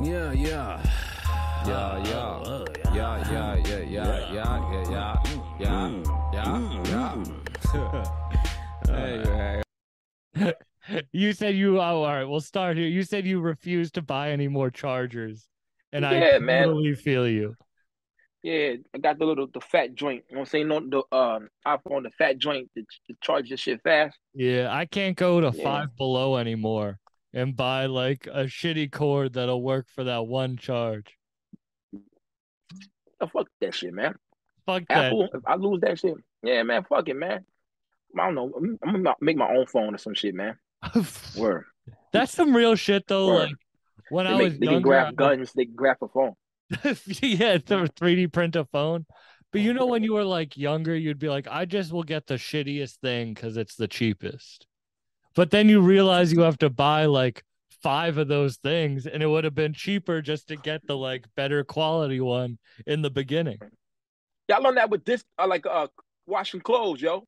Ah, yeah, yeah. Yeah, yeah. Yeah, yeah, yeah, yeah, yeah, yeah, yeah, yeah, yeah, yeah. Hmm. Hmm. Hmm. Hey. You said you oh, all right, we'll start here. You said you refused to buy any more chargers. And Yeah, I man. totally feel you. Yeah, I got the little the fat joint. You know what I'm saying? No, the um iPhone, the fat joint to, to charge this shit fast. Yeah, I can't go to Yeah. five below anymore and buy like a shitty cord that'll work for that one charge. Oh, fuck that shit, man. Fuck that. Apple, if I lose that shit, yeah, man, fuck it, man. I don't know. I'm, I'm gonna make my own phone or some shit, man. Word. That's some real shit though. Word. Like when They, I make, was they can grab guns. They can grab a phone. yeah, the 3D print a phone. But you oh, know, when you were like younger, you'd be like, I just will get the shittiest thing because it's the cheapest. But then you realize you have to buy like five of those things, and it would have been cheaper just to get the like better quality one in the beginning. Yeah, I learned that with this, uh, like uh, washing clothes, yo. Like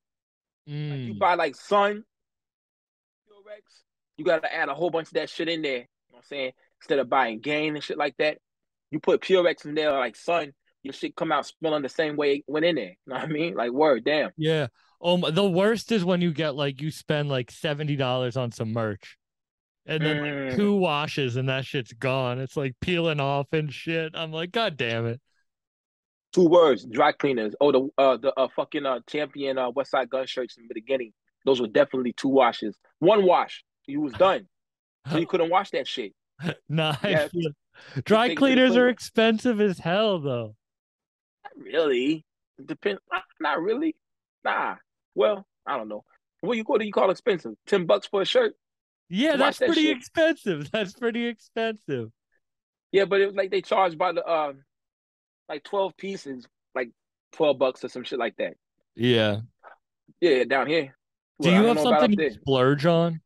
you Mm, buy like Sun, you gotta add a whole bunch of that shit in there. You know what I'm saying? Instead of buying Gain and shit like that, you put Purex in there, like Sun, your shit come out smelling the same way it went in there. You know what I mean? Like word, damn. yeah. Oh, my- the worst is when you get like you spend like seventy dollars on some merch, and then like Mm. two washes and that shit's gone. It's like peeling off and shit. I'm like, God damn it. Two words, dry cleaners. Oh, the uh the uh fucking uh champion uh Westside Gunn shirts in the beginning. Those were definitely two washes. One wash, you was done. So you couldn't wash that shit. nice. Yeah, dry cleaners are expensive as hell, though. Not really. Depend. Not, not really. Nah. Well, I don't know. What you what do you call expensive? Ten bucks for a shirt? Yeah, Watch that's that pretty shit. expensive. That's pretty expensive. Yeah, but it was like they charged by the um, like twelve pieces, like twelve bucks or some shit like that. Yeah. Yeah, down here. Do Well, you have know about up something there. splurge on?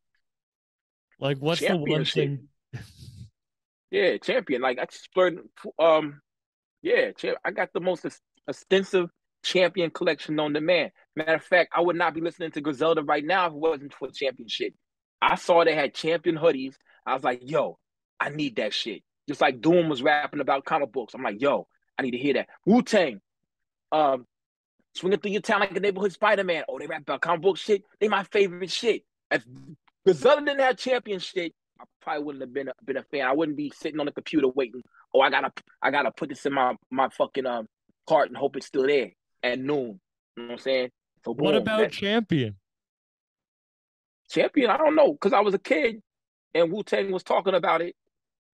Like, what's the one thing? Yeah, champion. Like I splurged. Um, yeah, champ. I got the most ex- extensive champion collection on demand. Matter of fact, I would not be listening to Griselda right now if it wasn't for championship. I saw they had champion hoodies. I was like, yo, I need that shit. Just like Doom was rapping about comic books. I'm like, yo, I need to hear that. Wu Tang, um, swinging through your town like a neighborhood Spider Man. Oh, they rap about comic book shit. They my favorite shit. If Griselda didn't have champion shit, I probably wouldn't have been a, been a fan. I wouldn't be sitting on the computer waiting. Oh, I gotta I gotta put this in my my fucking um cart and hope it's still there at noon. You know what I'm saying? So What about champion? champion? I don't know because I was a kid and Wu Tang was talking about it,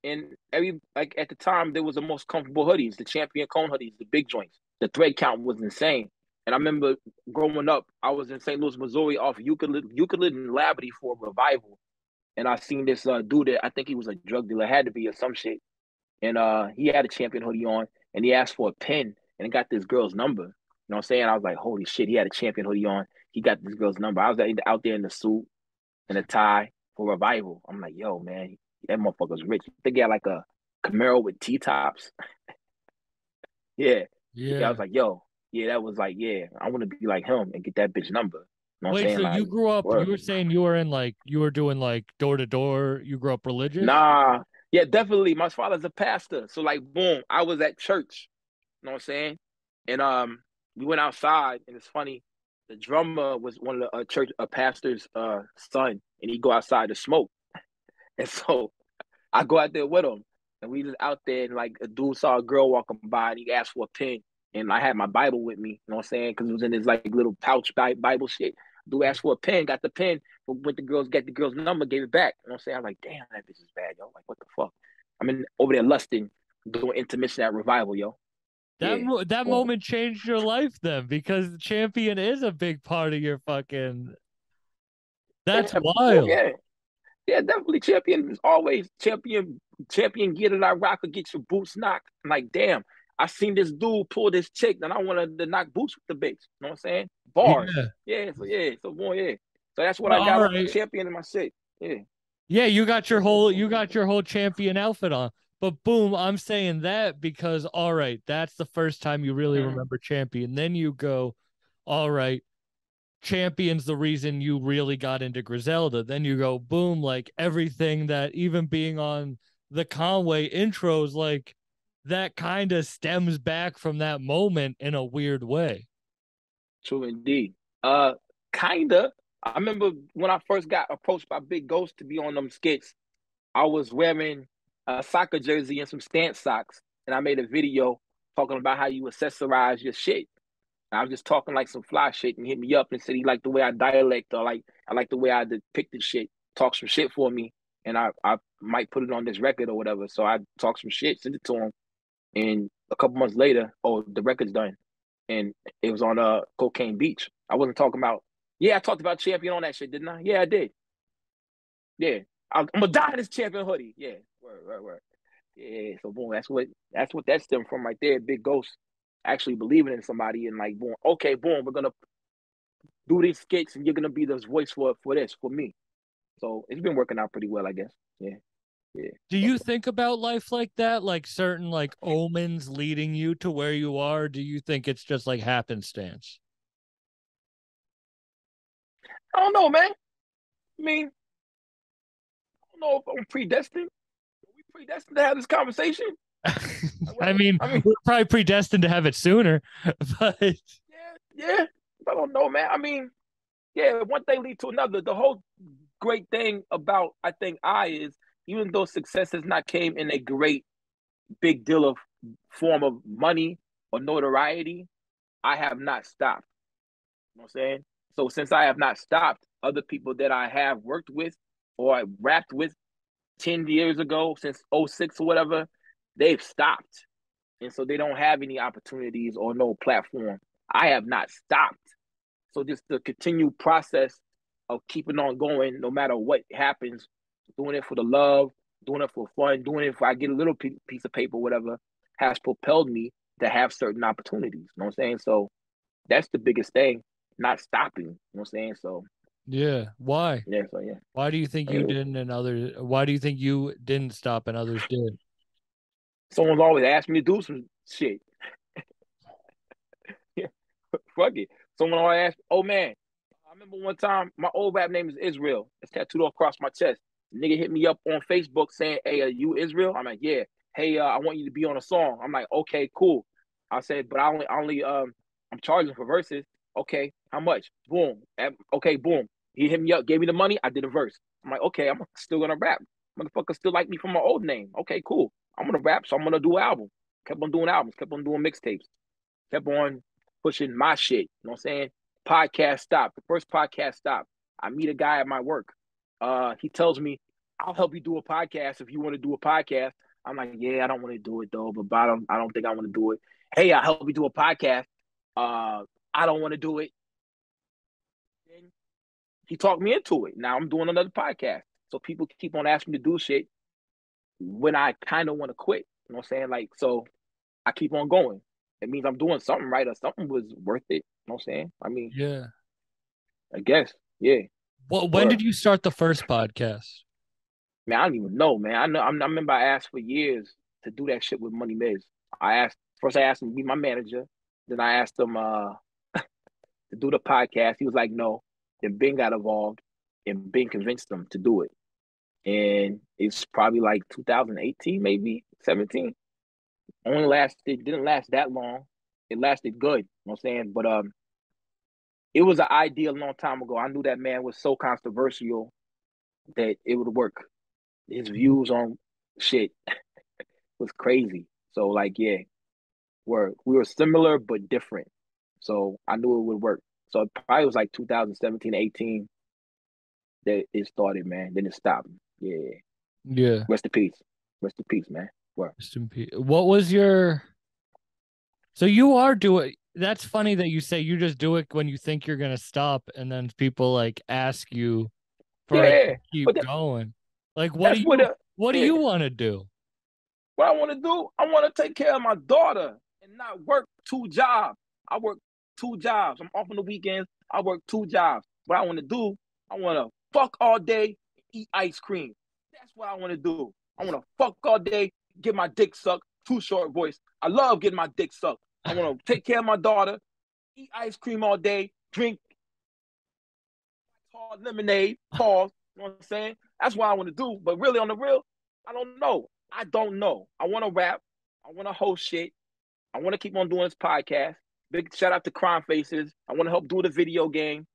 and every like at the time there was the most comfortable hoodies, the champion cone hoodies, the big joints. The thread count was insane. And I remember growing up, I was in St. Louis, Missouri, off Euclid, Euclid and Labadie for a revival, and I seen this uh, dude that I think he was a drug dealer, had to be or some shit, and uh, he had a champion hoodie on, and he asked for a pen, and he got this girl's number. Know what I'm saying? I was like, holy shit, he had a champion hoodie on. He got this girl's number. I was out- there in the suit and a tie for revival. I'm like, yo, man, that motherfucker's rich. They got like a Camaro with T tops. yeah. Yeah. I was like, yo, yeah, that was like, yeah, I want to be like him and get that bitch number. You know Wait, saying? so Like, you grew up, word. you were saying you were in like, you were doing like door to door, you grew up religious? Nah, yeah, definitely. My father's a pastor. So like boom, I was at church. You know what I'm saying? And um we went outside and it's funny, the drummer was one of the uh, church a pastor's uh son and he go outside to smoke. And so I go out there with him and we just out there and like a dude saw a girl walking by and he asked for a pen and I had my Bible with me, you know what I'm saying? Because it was in his like little pouch Bible shit. Dude asked for a pen, got the pen, but went the girls, get the girl's number, gave it back. You know what I'm saying? I'm like, damn, that bitch is bad, yo. Like, what the fuck? I'm in over there lusting, doing intermission at revival, yo. That Yeah. mo- that moment changed your life then because champion is a big part of your fucking. That's Yeah, wild. Yeah. Yeah, definitely champion is always champion, champion gear that I rock or get your boots knocked. I'm like, damn, I seen this dude pull this chick, and I wanted to knock boots with the bitch. You know what I'm saying? Bars. Yeah. Yeah, so yeah, so boy, yeah. So that's what Well, I got on alright. champion in my shit. Yeah. Yeah, you got your whole you got your whole champion outfit on. But boom, I'm saying that because all right, that's the first time you really Mhm. remember champion. Then you go, all right, champion's the reason you really got into Griselda. Then you go, boom, like everything that even being on the Conway intros, like that kind of stems back from that moment in a weird way. True indeed. Uh, kinda. I remember when I first got approached by Big Ghost to be on them skits. I was wearing a soccer jersey and some stance socks, and I made a video talking about how you accessorize your shit. And I was just talking like some fly shit, and hit me up and said he liked the way I dialect or like I like the way I depicted shit. Talk some shit for me, and I I might put it on this record or whatever. So I talked some shit, sent it to him, and a couple months later, oh, the record's done, and it was on uh Cocaine Beach. I wasn't talking about. Yeah, I talked about champion on that shit, didn't I? Yeah, I did. Yeah, I'm, I'm gonna die in this champion hoodie. Yeah, word, word, word. Yeah, so boom, that's what that's what that stemmed from right there. Big Ghost actually believing in somebody and like boom, okay, boom, we're gonna do these skits and you're gonna be the voice for for this for me. So it's been working out pretty well, I guess. Yeah. Yeah. Do you think about life like that? Like certain like omens leading you to where you are? Do you think it's just like happenstance? I don't know, man. I mean, I don't know if I'm predestined. Predestined to have this conversation? I mean, I mean, we're probably predestined to have it sooner, but yeah, yeah. I don't know, man. I mean, yeah, one thing leads to another. The whole great thing about I think I is even though success has not came in a great big deal of form of money or notoriety, I have not stopped. You know what I'm saying? So since I have not stopped, other people that I have worked with or I rapped with 10 years ago, since 06 or whatever, they've stopped. And so they don't have any opportunities or no platform. I have not stopped. So just the continued process of keeping on going, no matter what happens, doing it for the love, doing it for fun, doing it for I get a little piece of paper, whatever, has propelled me to have certain opportunities. You know what I'm saying? So that's the biggest thing, not stopping. You know what I'm saying? So yeah, why? Yeah, so yeah. Why do you think you didn't and others? Why do you think you didn't stop and others did? Someone's always asked me to do some shit. yeah, fuck it. Someone always asked, "Oh man, I remember one time my old rap name is Israel. It's tattooed across my chest. Nigga hit me up on Facebook saying, "Hey, are you Israel?" I'm like, "Yeah." Hey, uh, I want you to be on a song. I'm like, "Okay, cool." I said, "But I only, I only, um, I'm charging for verses." Okay, how much? Boom. Okay, boom. He hit me up, gave me the money. I did a verse. I'm like, okay, I'm still gonna rap. Motherfuckers still like me from my old name. Okay, cool. I'm gonna rap, so I'm gonna do an album. Kept on doing albums, kept on doing mixtapes, kept on pushing my shit. You know what I'm saying? Podcast stopped. The first podcast stopped. I meet a guy at my work. Uh, he tells me, I'll help you do a podcast if you want to do a podcast. I'm like, yeah, I don't want to do it though, but don't, I don't think I want to do it. Hey, I'll help you do a podcast. Uh, I don't want to do it. He talked me into it. Now I'm doing another podcast. So people keep on asking me to do shit when I kind of want to quit. You know what I'm saying? Like, so I keep on going. It means I'm doing something right or something was worth it. You know what I'm saying? I mean, yeah, I guess, yeah. Well, when did you start the first podcast? Man, I don't even know, man. I know. I remember I asked for years to do that shit with Money Miz. I asked first. I asked him to be my manager. Then I asked him uh, to do the podcast. He was like, no. Then Bing got involved, and Bing convinced them to do it and it's probably like 2018, maybe 17. Only lasted didn't last that long. It lasted good, you know what I'm saying? But um it was an idea a long time ago. I knew that man was so controversial that it would work. His views on shit was crazy. So like yeah, we're we were similar but different. So I knew it would work. So it probably was like 2017, 18 that it started, man. Then it stopped. Yeah. Yeah. Rest in peace. Rest in peace, man. What? Rest in peace. What was your? So you are doing. That's funny that you say you just do it when you think you're gonna stop, and then people like ask you for yeah, keep that, going. Like, what do you? What, do you want to do? What I want to do? I want to take care of my daughter and not work two jobs. I work two jobs. I'm off on the weekends. I work two jobs. What I want to do? I want to fuck all day eat ice cream. That's what I want to do. I want to fuck all day, get my dick sucked. Too short voice. I love getting my dick sucked. I want to take care of my daughter, eat ice cream all day, drink hard lemonade, pause. You know what I'm saying? That's what I want to do. But really, on the real, I don't know. I don't know. I want to rap. I want to host shit. I want to keep on doing this podcast. Big shout out to Crime Faces. I want to help do the video game.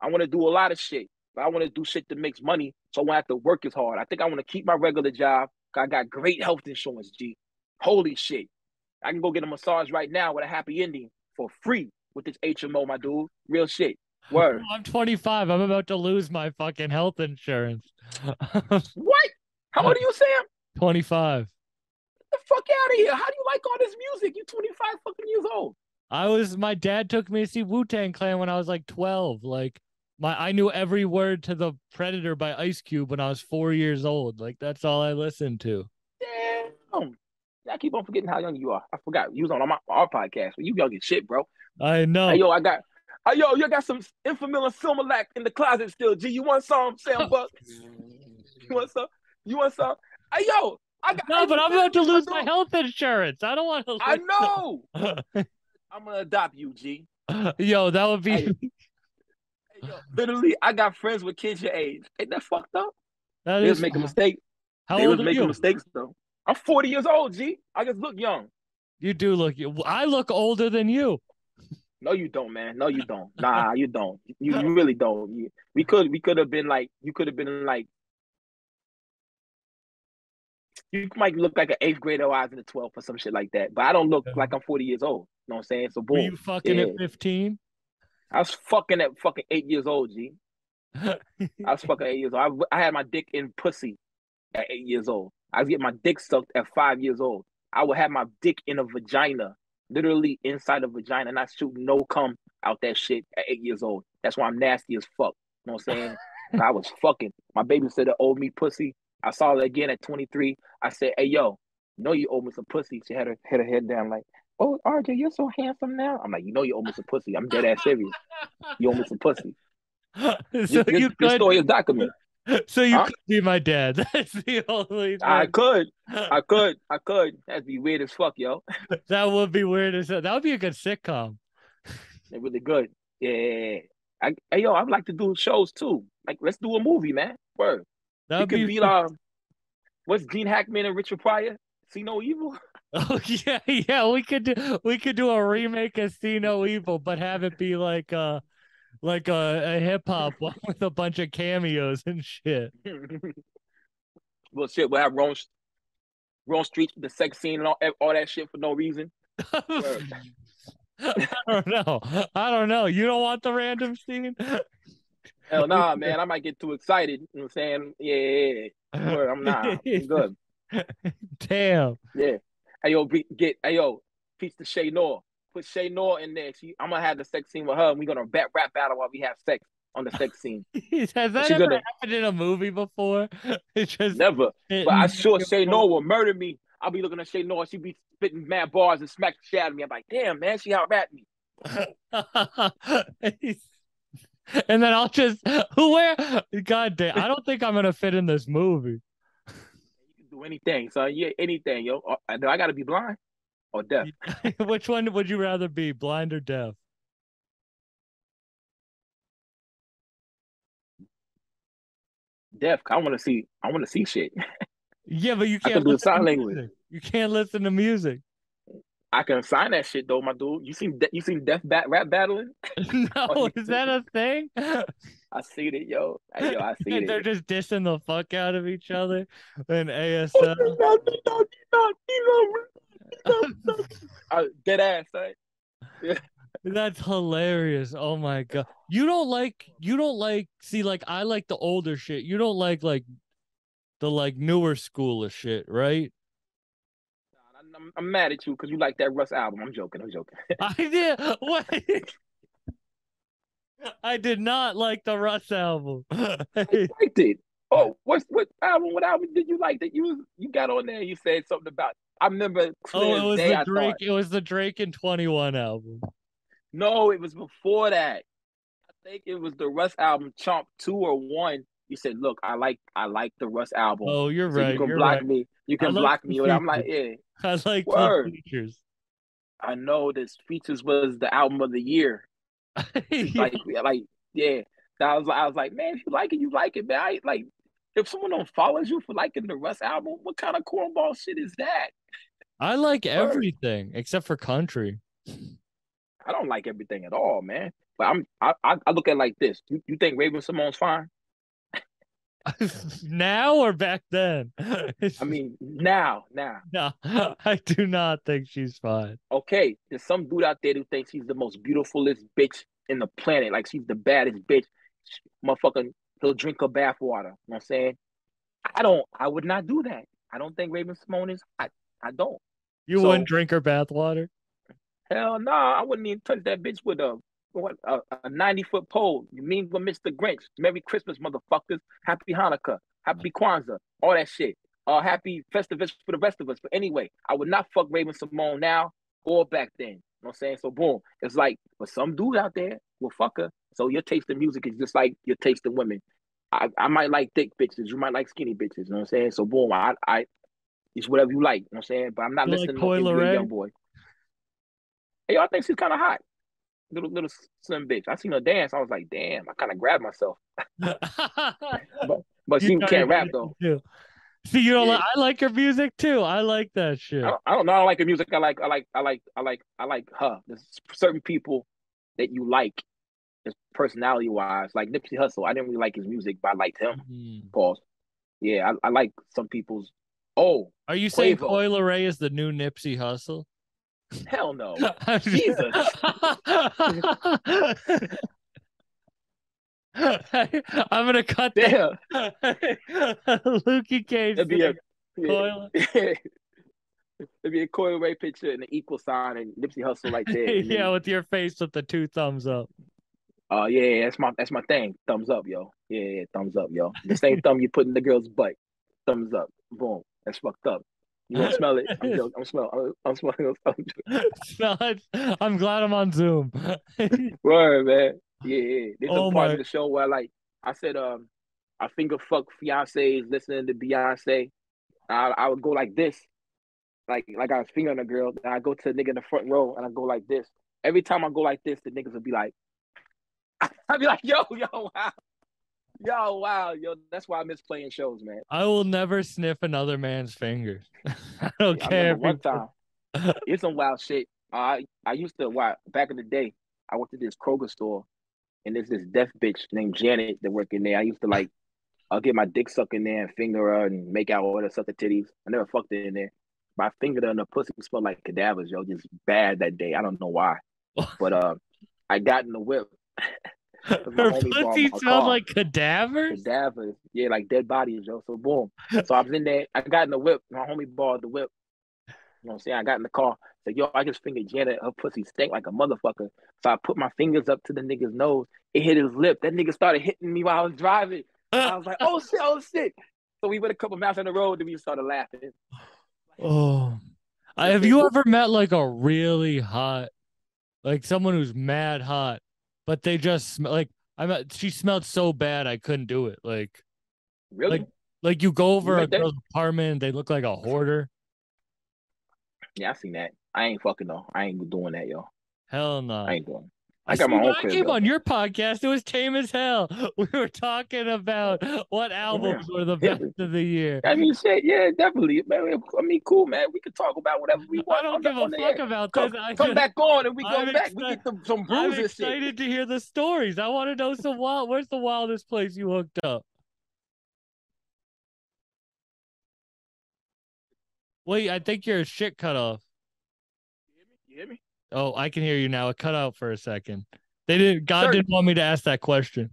I want to do a lot of shit. But I want to do shit that makes money so I won't have to work as hard. I think I want to keep my regular job. I got great health insurance, G. Holy shit. I can go get a massage right now with a happy ending for free with this HMO, my dude. Real shit. Word. I'm 25. I'm about to lose my fucking health insurance. what? How old are you, Sam? 25. Get the fuck out of here. How do you like all this music? You're 25 fucking years old. I was my dad took me to see Wu Tang Clan when I was like 12. Like my I knew every word to the Predator by Ice Cube when I was four years old. Like that's all I listened to. Damn. I keep on forgetting how young you are. I forgot you was on my, our podcast. But you young as shit, bro. I know. Hey, yo, I got Hey, yo, you got some and Similac in the closet still. G, you want some, Sam Buck? you want some? You want some? Hey, yo, I got. No, but I'm about to lose my health insurance. I don't want to. I know. I'm gonna adopt you, G. Yo, that would be. Hey, hey, yo, literally, I got friends with kids your age. Ain't that fucked up? That they is was making mistakes. How they old was making you? mistakes though. I'm 40 years old, G. I just look young. You do look. I look older than you. No, you don't, man. No, you don't. Nah, you don't. You, you really don't. You, we could we could have been like you could have been like you might look like an eighth grader or I was in the 12th or some shit like that. But I don't look Yeah. like I'm 40 years old. You know what I'm saying? So boom. Were you fucking at 15? I was fucking at fucking eight years old, G. I was fucking eight years old. I, I had my dick in pussy at eight years old. I was getting my dick sucked at five years old. I would have my dick in a vagina, literally inside a vagina, and I shoot no cum out that shit at eight years old. That's why I'm nasty as fuck. You know what I'm saying? I was fucking. My babysitter owed me pussy. I saw her again at 23. I said, "Hey, yo, know you owe me some pussy." She had her had her head down, like, "Oh, RJ, you're so handsome now." I'm like, "You know you owe me some pussy. I'm dead ass serious. You owe me some pussy." so This, you this could. story is documented. So you Huh? could be my dad. That's the only. I could, I could, I could. That'd be weird as fuck, yo. that would be weird as. That would be a good sitcom. They're really good. Yeah. I, hey, yo, I'd like to do shows too. Like, let's do a movie, man. Word. That We would could be. beat um, what's Gene Hackman and Richard Pryor? See no evil. Oh yeah, yeah. We could do. We could do a remake of See No Evil, but have it be like uh like a, a hip hop one with a bunch of cameos and shit. well, shit, we'll have Ron, Ron Street, the sex scene and all, all that shit for no reason. I don't know. I don't know. You don't want the random scene? Hell nah, man. I might get too excited. You know what I'm saying? Yeah, yeah, yeah. Word, I'm not. I'm good. Damn. Yeah. Hey yo, get hey yo, piece to Che Noir. Put Che Noir in there. She, I'm gonna have the sex scene with her, and we're gonna bat, rap battle while we have sex on the sex scene. Has that ever gonna- happened in a movie before? It's just Never. But I sure Shay. Noor will murder me. I'll be looking at Che Noir. She be spitting mad bars and smack the shit out of me. I'm like, damn, man, she out rap me. and then I'll just who where God damn I don't think I'm gonna fit in this movie. You can do anything, son. Yeah, anything, yo. Uh, Do I gotta be blind or deaf? Which one would you rather be, blind or deaf? Deaf. I want to see. I want to see shit. Yeah, but you can't can do sign language. You can't listen to music. I can sign that shit though, my dude. You seen de- you seen deaf bat rap battling? no, is that a thing? I see it, yo. Hey, yo, I see And it. they're just dissing the fuck out of each other in Oh, ASL. Uh, dead ass, right? Yeah. That's hilarious. Oh my god. You don't like you don't like see like I like the older shit. You don't like like the like newer school of shit, right? I'm, I'm mad at you because you like that Russ album. I'm joking. I'm joking. I did what I did not like the Russ album. I liked it. Oh, what's what album? What album did you like that you you got on there? You said something about. I remember. oh, it was the I Drake. thought. It was the Drake and 21 album. No, it was before that. I think it was the Russ album, Chomp Two or One. You said, "Look, I like I like the Russ album. Oh, you're so right. you can block right. me. You can block me." And I'm like, "Yeah, I like Word. features. I know this features was the album of the year. Like, like, yeah." I was, I was like, "Man, if you like it, you like it, man. I like." if someone don't follows you for liking the Russ album, what kind of cornball shit is that? I like Word. everything except for country. I don't like everything at all, man. But I'm I I, I look at it like this. You, you think Raven-Symoné's fine? now or back then? I mean, now, now. no, I do not think she's fine. Okay, there's some dude out there who thinks he's the most beautifulest bitch in the planet. Like she's the baddest bitch. Motherfucking he'll drink her bath water. You know what I'm saying? I don't I would not do that. I don't think Raven-Symoné is I I don't. You So- wouldn't drink her bathwater? Hell no, I wouldn't even touch that bitch with a what a, a 90 foot pole. You mean with Mr. Grinch? Merry Christmas, motherfuckers. Happy Hanukkah. Happy Kwanzaa. All that shit. Uh happy Festivus for the rest of us. But anyway, I would not fuck Raven-Symoné now or back then. You know what I'm saying? So boom. It's like, but some dude out there will fuck her. So your taste in music is just like your taste in women. I, I might like thick bitches. You might like skinny bitches. You know what I'm saying? So boom, I I it's whatever you like. You know what I'm saying? But I'm not You listening Coi to no young boy. Hey, yo, I think she's kind of hot. Little little slim bitch. I seen her dance. I was like, damn. I kind of grabbed myself. But she You can't rap though. too. See, you don't Yeah. like. I like her music too. I like that shit. I don't, I don't know. I don't like her music. I like I like I like I like I like her. There's certain people that you like, just personality wise. Like Nipsey Hussle. I didn't really like his music, but I liked him. Mhm. Pause. Yeah, I, I like some people's. Oh Are you saying Quavo. Ray is the new Nipsey Hussle? Hell no. Jesus. I'm gonna cut that. Damn. Lukey Cage. It'd be a saying Coi- It'd be a Coi Leray picture and an equal sign and Nipsey Hussle like that. yeah, then- with your face with the two thumbs up. Oh yeah, yeah, that's my that's my thing. Thumbs up, yo. Yeah, yeah, thumbs up, yo. The same thumb you put in the girl's butt. Thumbs up. Boom. That's fucked up. You want to smell it? I'm, joking. I'm smell. I'm, I'm smelling. I'm Smell it. I'm glad I'm on Zoom. Word, man. Yeah, yeah. There's Oh a part my- of the show where like I said, um, I finger fuck fiancés listening to Beyonce. I I would go like this, like like I was fingering a girl. And I go to the nigga in the front row and I go like this. Every time I go like this, the niggas would be like, I'd be like, yo, yo, wow, yo, wow, yo. That's why I miss playing shows, man. I will never sniff another man's fingers. I don't I care. if one time, it's some wild shit. I I used to why back in the day. I went to this Kroger store, and there's this deaf bitch named Janet that worked in there. I used to like, I'll get my dick sucked in there and finger her and make out all the suck her titties. I never fucked her in there, but I fingered her and the pussy smelled like cadavers, yo, just bad that day. I don't know why, but uh, I got in the whip. Her pussy smelled like cadavers. Cadavers, yeah, like dead bodies, yo. So boom. So I was in there. I got in the whip. My homie borrowed the whip. You know what I'm saying? I got in the car. Said, yo, I just fingered Janet. Her pussy stank like a motherfucker. So I put my fingers up to the nigga's nose. It hit his lip. That nigga started hitting me while I was driving. I was like, oh shit, oh shit. So we went a couple miles on the road. Then we started laughing. Oh, have you ever met like a really hot, like someone who's mad hot, but they just like I met. She smelled so bad I couldn't do it. Like, Really? Like- like you go over a met that? girl's apartment, and they look like a hoarder. yeah, I seen that. I ain't fucking though. I ain't doing that, yo. Hell no. I ain't doing. I, I got my own when I came though. on your podcast. It was tame as hell. We were talking about what albums were the Yeah. best of the year. I mean, shit, yeah, definitely. Man, I mean, cool, man. We can talk about whatever we want. I don't give a fuck about Come, this. I come just- back on and we go I'm back. We get the, some I'm bruises shit. excited to hear the stories. I want to know some wild. Where's the wildest place you hooked up? Wait, I think your shit cut off. You hear me? Oh, I can hear you now. It cut out for a second. They didn't. God Sure. didn't want me to ask that question.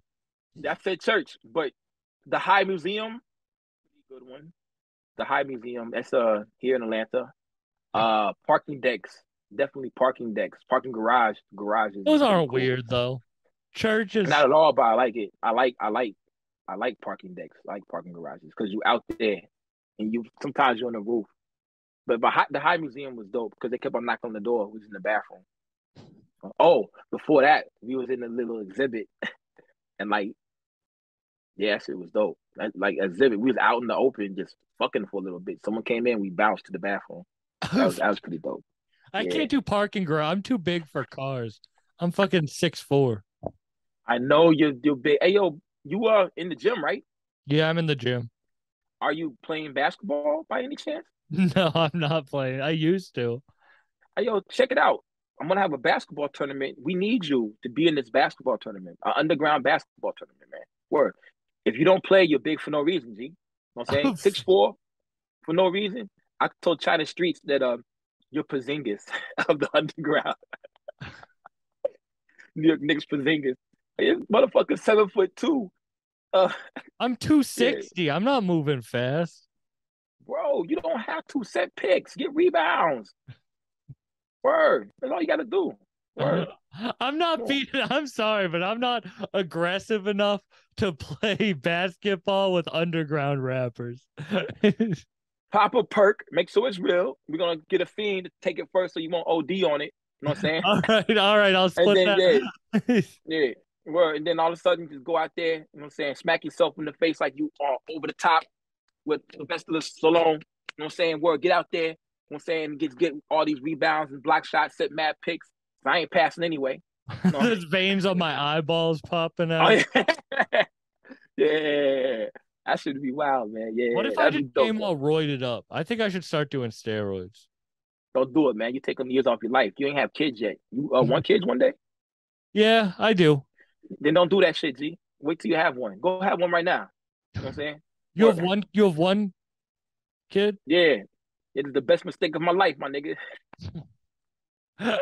I said church, but the High Museum, good one. The High Museum, that's uh here in Atlanta. Uh, parking decks, definitely parking decks, parking garage, garages. Those aren't cool. weird though. Churches. Not at all, but I like it. I like, I like, I like parking decks, I like parking garages because you out there and you sometimes you're on the roof. But the High Museum was dope because they kept on knocking on the door. We was in the bathroom. Oh, before that, we was in a little exhibit, and like, yes, it was dope. Like, like exhibit, we was out in the open just fucking for a little bit. Someone came in, we bounced to the bathroom. That was that was pretty dope. I yeah. can't do parking garage. I'm too big for cars. I'm fucking six four. I know you're you're big. Hey yo, you are in the gym, right? Yeah, I'm in the gym. are you playing basketball by any chance? No, I'm not playing. I used to. Hey, yo, check it out. I'm gonna have a basketball tournament. We need you to be in this basketball tournament, an underground basketball tournament, man. Word. If you don't play, you're big for no reason, G. You know what I'm saying? Six four for no reason. I told China Streets that um you're Porzingis of the underground. New York Knicks Porzingis. This motherfucker seven foot two. Uh, I'm 260. I'm not moving fast. Bro, you don't have to set picks. Get rebounds. Word. That's all you gotta do. Word. I'm not Yeah. beating. I'm sorry, but I'm not aggressive enough to play basketball with underground rappers. Pop a perk, make sure it's real. We're gonna get a fiend to take it first so you won't OD on it. You know what I'm saying? all right, all right. I'll and split then yeah, that. yeah. Word. And then all of a sudden just go out there, you know what I'm saying, smack yourself in the face like you are over the top with Sylvester Stallone. You know what I'm saying? Word, get out there. You know what I'm saying? Get get all these rebounds and block shots, set mad picks. I ain't passing anyway. No. There's veins on my eyeballs popping Oh, out. yeah. yeah. That should be wild, man. Yeah. what if I just man. all roided up? I think I should start doing steroids. Don't do it, man. You take them years off your life. You ain't have kids yet. You uh, want kids one day? Yeah, I do. Then don't do that shit, G. Wait till you have one. Go have one right now. You know what I'm saying? You have one. You have one kid. Yeah. It is the best mistake of my life, my nigga.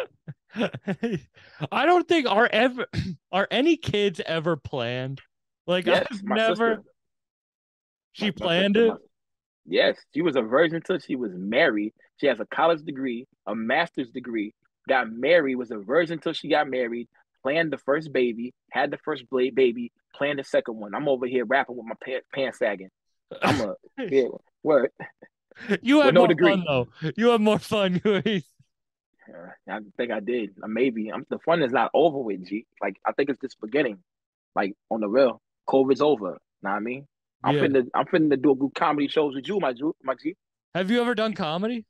I don't think are ever are any kids ever planned. Like Yes, I've never. sister. She My- planned sister, it. my- Yes, she was a virgin until she was married. She has a college degree, a master's degree. Got married, was a virgin until she got married. Planned the first baby, had the first baby, planned the second one. I'm over here rapping with my pants sagging. I'm a yeah, word. You have no more degree. fun though. You have more fun. I think I did. Uh, Maybe I'm, the fun is not over with, G. Like I think it's just beginning. Like on the real, COVID's over. Know what I mean? I'm Yeah. finna I'm finna do a good comedy shows with you, my Ju, my G. Have you ever done comedy?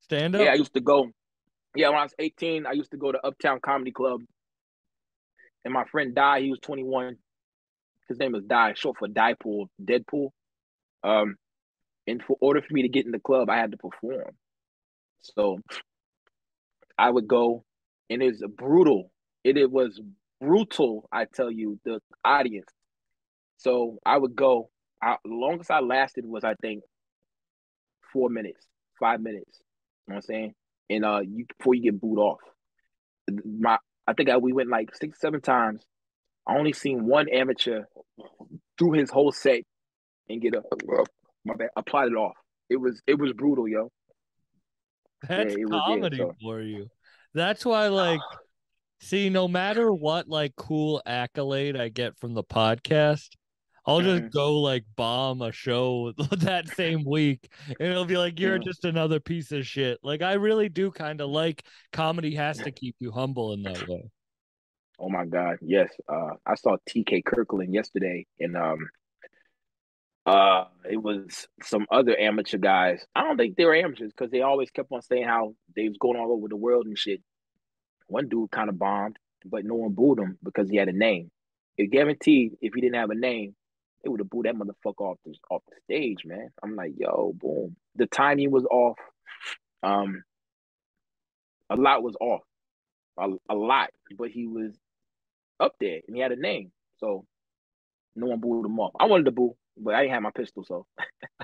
Stand up. Yeah, I used to go. Yeah, when I was 18, I used to go to Uptown Comedy Club. And my friend died. he was 21. His name was Die, short for Diepool, Deadpool. Um, and for order for me to get in the club, I had to perform. So I would go, and it's brutal. It, it was brutal, I tell you, the audience. So I would go. I, longest I lasted was, I think, four minutes, five minutes. You know what I'm saying? And uh, you before you get booed off. My, I think I, we went like six, seven times. I only seen one amateur do his whole set and get a my bad, applied it off. It was it was brutal, yo. That's was- yeah, comedy so- for you. That's why, like, see, no matter what, like, cool accolade I get from the podcast, I'll just Mhm. go like bomb a show that same week, and it'll be like you're Mhm. just another piece of shit. Like, I really do kind of like comedy has to keep you humble in that way. Oh my God, yes. Uh, I saw TK Kirkland yesterday, and um, uh, it was some other amateur guys. I don't think they were amateurs because they always kept on saying how they was going all over the world and shit. One dude kind of bombed, but no one booed him because he had a name. It guaranteed if he didn't have a name, they would have booed that motherfucker off the off the stage, man. I'm like, yo, boom. The timing was off. Um, a lot was off, a, a lot, but he was up there and he had a name, so no one booed him off. I wanted to boo, but I didn't have my pistol, so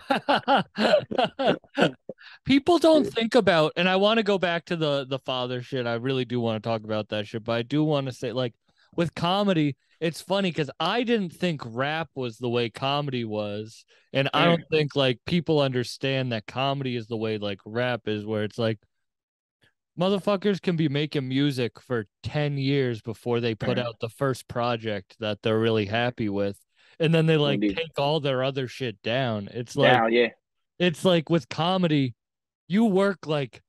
People don't think about, and I want to go back to the the father shit. I really do want to talk about that shit, but I do want to say, like, with comedy, it's funny because I didn't think rap was the way comedy was, and I don't mm. think like people understand that comedy is the way like rap is, where it's like motherfuckers can be making music for 10 years before they put out the first project that they're really happy with and then they like Indeed. take all their other shit down it's like yeah, it's like with comedy, you work like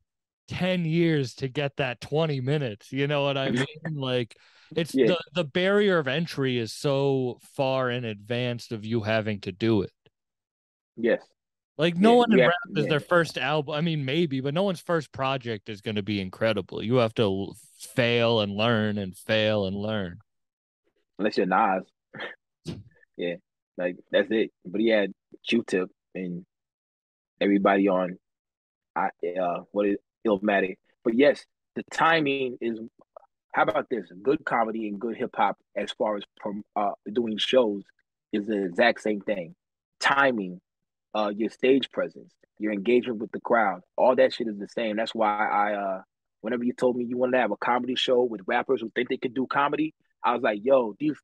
10 years to get that 20 minutes. You know what I mean? Like it's Yeah. the, the barrier of entry is so far in advance of you having to do it. yes, Like no Yeah, one in yeah, rap is yeah. their first album. I mean, maybe, but no one's first project is going to be incredible. You have to fail and learn and fail and learn. unless you're Nas. yeah, Like that's it. But he had Q-Tip and everybody on, I uh, what is Illmatic. But yes, the timing is. How about this? Good comedy and good hip hop, as far as uh, doing shows, is the exact same thing. Timing, uh, your stage presence, your engagement with the crowd, all that shit is the same. That's why I, uh, whenever you told me you wanted to have a comedy show with rappers who think they could do comedy, I was like, yo, these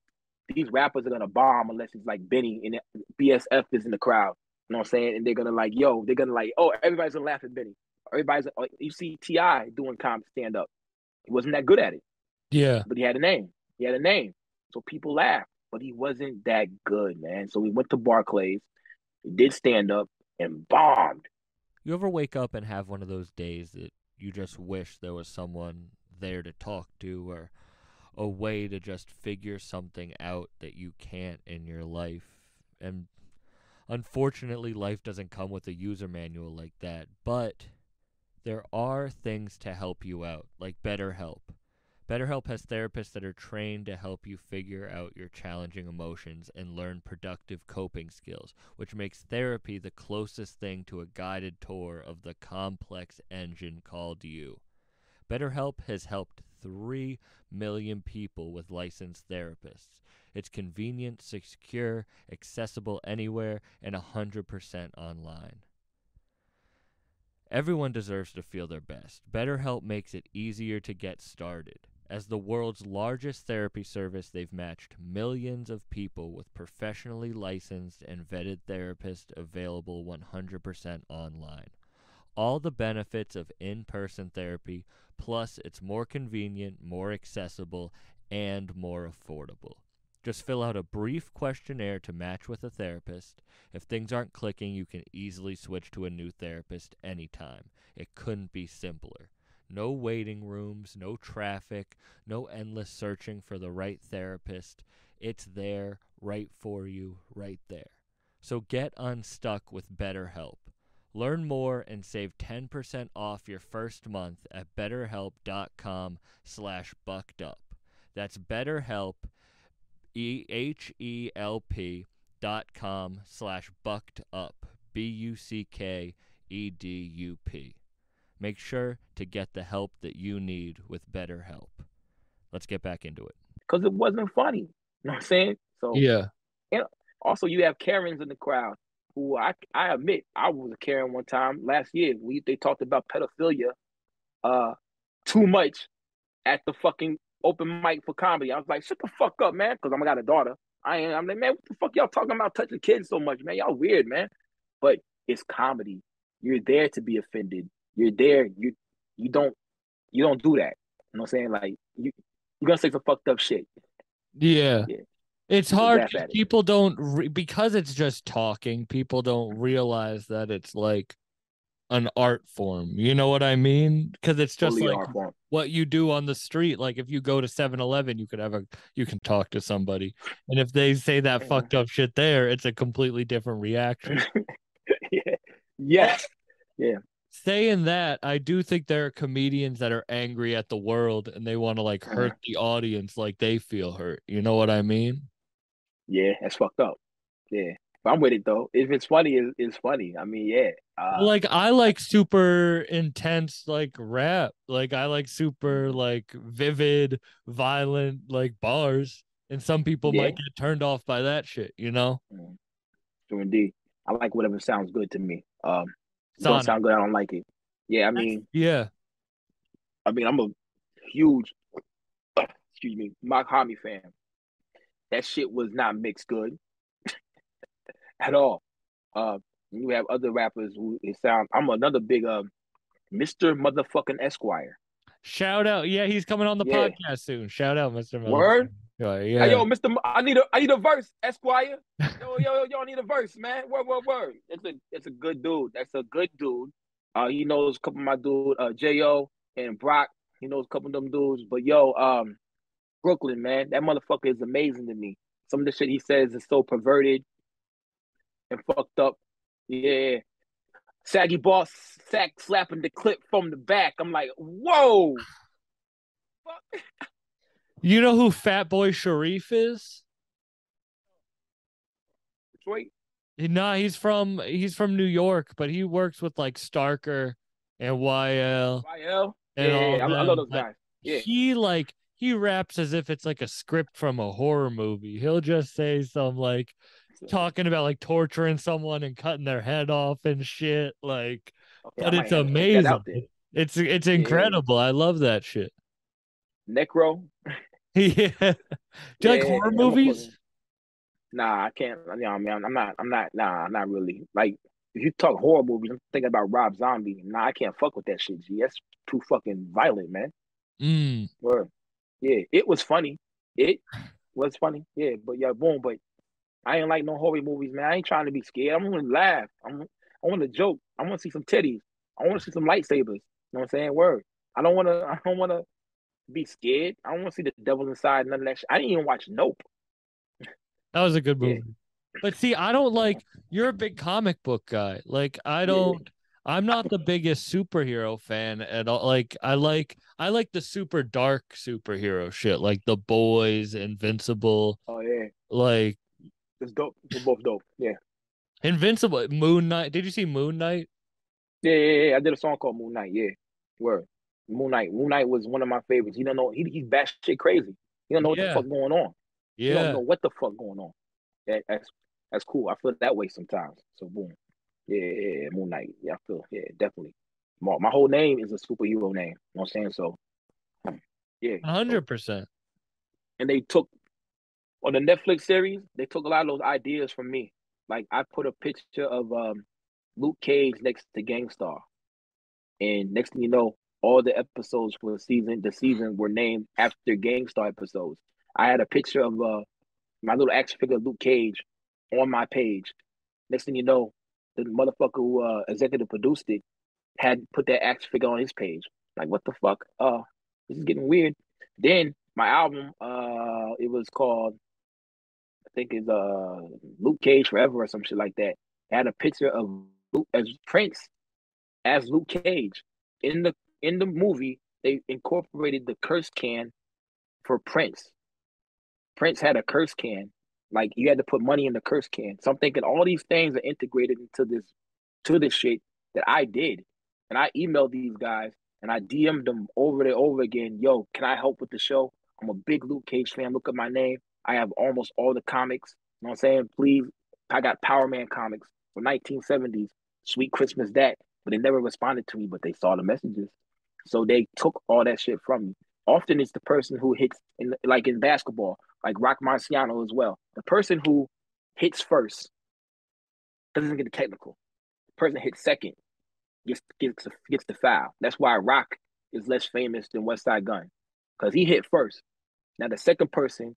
these rappers are gonna bomb unless it's like Benny and BSF is in the crowd. You know what I'm saying? And they're gonna like, yo, they're gonna like, oh, everybody's gonna laugh at Benny. Everybody's like, you see T.I. doing comedy stand up. He wasn't that good at it. Yeah. But he had a name. He had a name. So people laughed, but he wasn't that good, man. So we went to Barclays, did stand up and bombed. You ever wake up and have one of those days that you just wish there was someone there to talk to or a way to just figure something out that you can't in your life? And unfortunately, life doesn't come with a user manual like that, but there are things to help you out, like BetterHelp. BetterHelp has therapists that are trained to help you figure out your challenging emotions and learn productive coping skills, which makes therapy the closest thing to a guided tour of the complex engine called you. BetterHelp has helped 3 million people with licensed therapists. It's convenient, secure, accessible anywhere, and 100% online. Everyone deserves to feel their best. BetterHelp makes it easier to get started. As the world's largest therapy service, they've matched millions of people with professionally licensed and vetted therapists available 100% online. All the benefits of in person therapy, plus it's more convenient, more accessible, and more affordable. Just fill out a brief questionnaire to match with a therapist. If things aren't clicking, you can easily switch to a new therapist anytime. It couldn't be simpler. No waiting rooms, no traffic, no endless searching for the right therapist. It's there, right for you, right there. So get unstuck with BetterHelp. Learn more and save 10% off your first month at betterhelp.com slash bucked up. That's BetterHelp, E-H-E-L-P dot com slash bucked up, B-U-C-K-E-D-U-P. Make sure to get the help that you need with BetterHelp. Let's get back into it. Because it wasn't funny. You know what I'm saying? So Yeah. And also you have Karens in the crowd who I I admit I was a Karen one time last year. We they talked about pedophilia uh too much at the fucking open mic for comedy. I was like, shut the fuck up, man, because I'm got a daughter. I ain't I'm like, man, what the fuck y'all talking about touching kids so much, man? Y'all weird, man. But it's comedy. You're there to be offended. You're there. You you don't you don't do that. You know what I'm saying? Like you you're gonna say some fucked up shit. Yeah. Yeah. It's hard at it. people don't re- because it's just talking, people don't realize that it's like an art form. You know what I mean? Because it's just Fully like what you do on the street. Like if you go to 7-Eleven, you could have a you can talk to somebody. And if they say that Yeah. fucked up shit there, it's a completely different reaction. yeah. Yes. Saying that, I do think there are comedians that are angry at the world and they want to like Uh-huh. hurt the audience like they feel hurt. You know what I mean? Yeah, that's fucked up. Yeah. But I'm with it though. If it's funny, it's, funny. I mean, yeah. Uh, like I like super intense like rap. Like I like super like vivid, violent like bars. And some people might get turned off by that shit, you know? so indeed. I like whatever sounds good to me. Um Sonic. don't sound good, I don't like it. Yeah, I mean, Yeah. I mean, I'm a huge, excuse me, Mark Hami fan. That shit was not mixed good at all. Uh, you have other rappers who it sound. I'm another big um, Mr. Motherfucking Esquire. Shout out. Yeah, he's coming on the Yeah. podcast soon. Shout out, Mr. Word? Hey, Yeah. yo, Mr. M- I need a I need a verse, Esquire. Yo, yo, yo, I need a verse, man. Word, word, word. It's a it's a good dude. That's a good dude. Uh, he knows a couple of my dude, uh, Jo and Brock. He knows a couple of them dudes. But yo, um, Brooklyn, man, that motherfucker is amazing to me. Some of the shit he says is so perverted and fucked up. Yeah. Saggy boss sack slapping the clip from the back. I'm like, whoa. You know who Fatboi Sharif is? Detroit? Nah, he's from he's from New York, but he works with like Starker and YL. YL? And yeah, all yeah, I, I those Like, guys. Yeah. He like he raps as if it's like a script from a horror movie. He'll just say some like talking about like torturing someone and cutting their head off and shit. Like, Okay, but it's have to check that amazing. It's it's incredible. I love that shit. Necro? yeah. Do you like horror I'm movies? Nah, I can't. You know, I mean, I'm not. I'm not. Nah, not really. Like, if you talk horror movies, I'm thinking about Rob Zombie. Nah, I can't fuck with that shit. G, that's too fucking violent, man. Mm. Word. Yeah, it was funny. It was funny. Yeah, but yeah, boom. But I ain't like no horror movies, man. I ain't trying to be scared. I'm gonna laugh. I'm. I want to joke. I want to see some titties. I want to see some lightsabers. You know what I'm saying? Word. I don't want to. I don't want to be scared. I don't want to see the devil inside. None of that shit. I didn't even watch Nope. That was a good Yeah. movie. But see, I don't like you're a big comic book guy. Like I don't I'm not the biggest superhero fan at all. Like I like I like the super dark superhero shit, like The Boys, Invincible, Oh yeah, like it's dope. They're both dope. Yeah. Invincible, Moon Knight. Did you see Moon Knight? Yeah, yeah, yeah. I did a song called Moon Knight. Yeah, word. Moon Knight. Moon Knight was one of my favorites. He don't know. He he's batshit crazy. He don't know what Yeah. the fuck going on. He don't Yeah. know what the fuck going on. That, that's that's cool. I feel that way sometimes. So boom. Yeah, yeah, yeah. Moon Knight. Yeah, I feel. Yeah, definitely. My, my whole name is a superhero name. You know what I'm saying? So yeah. Hundred percent. and they took on the Netflix series, they took a lot of those ideas from me. Like I put a picture of um Luke Cage next to Gang Starr. And next thing you know, all the episodes for the season, the season were named after Gang Starr episodes. I had a picture of uh my little action figure Luke Cage on my page. Next thing you know, the motherfucker who uh executive produced it had put that action figure on his page. Like what the fuck? Uh this is getting weird. Then my album, uh, it was called, I think it's uh Luke Cage Forever or some shit like that. Had a picture of Luke as Prince as Luke Cage. In the in the movie, they incorporated the curse can for Prince. Prince had a curse can. Like you had to put money in the curse can. So I'm thinking all these things are integrated into this to this shit that I did. And I emailed these guys and I DM'd them over and over again. Yo, can I help with the show? I'm a big Luke Cage fan. Look at my name. I have almost all the comics. You know what I'm saying? Please, I got Power Man comics from 1970s. Sweet Christmas that. But they never responded to me, but they saw the messages. So they took all that shit from me. Often it's the person who hits in like in basketball, like Rock Marciano as well. The person who hits first doesn't get the technical. The person hits second gets gets gets the foul. That's why Rock is less famous than Westside Gunn because he hit first. Now the second person,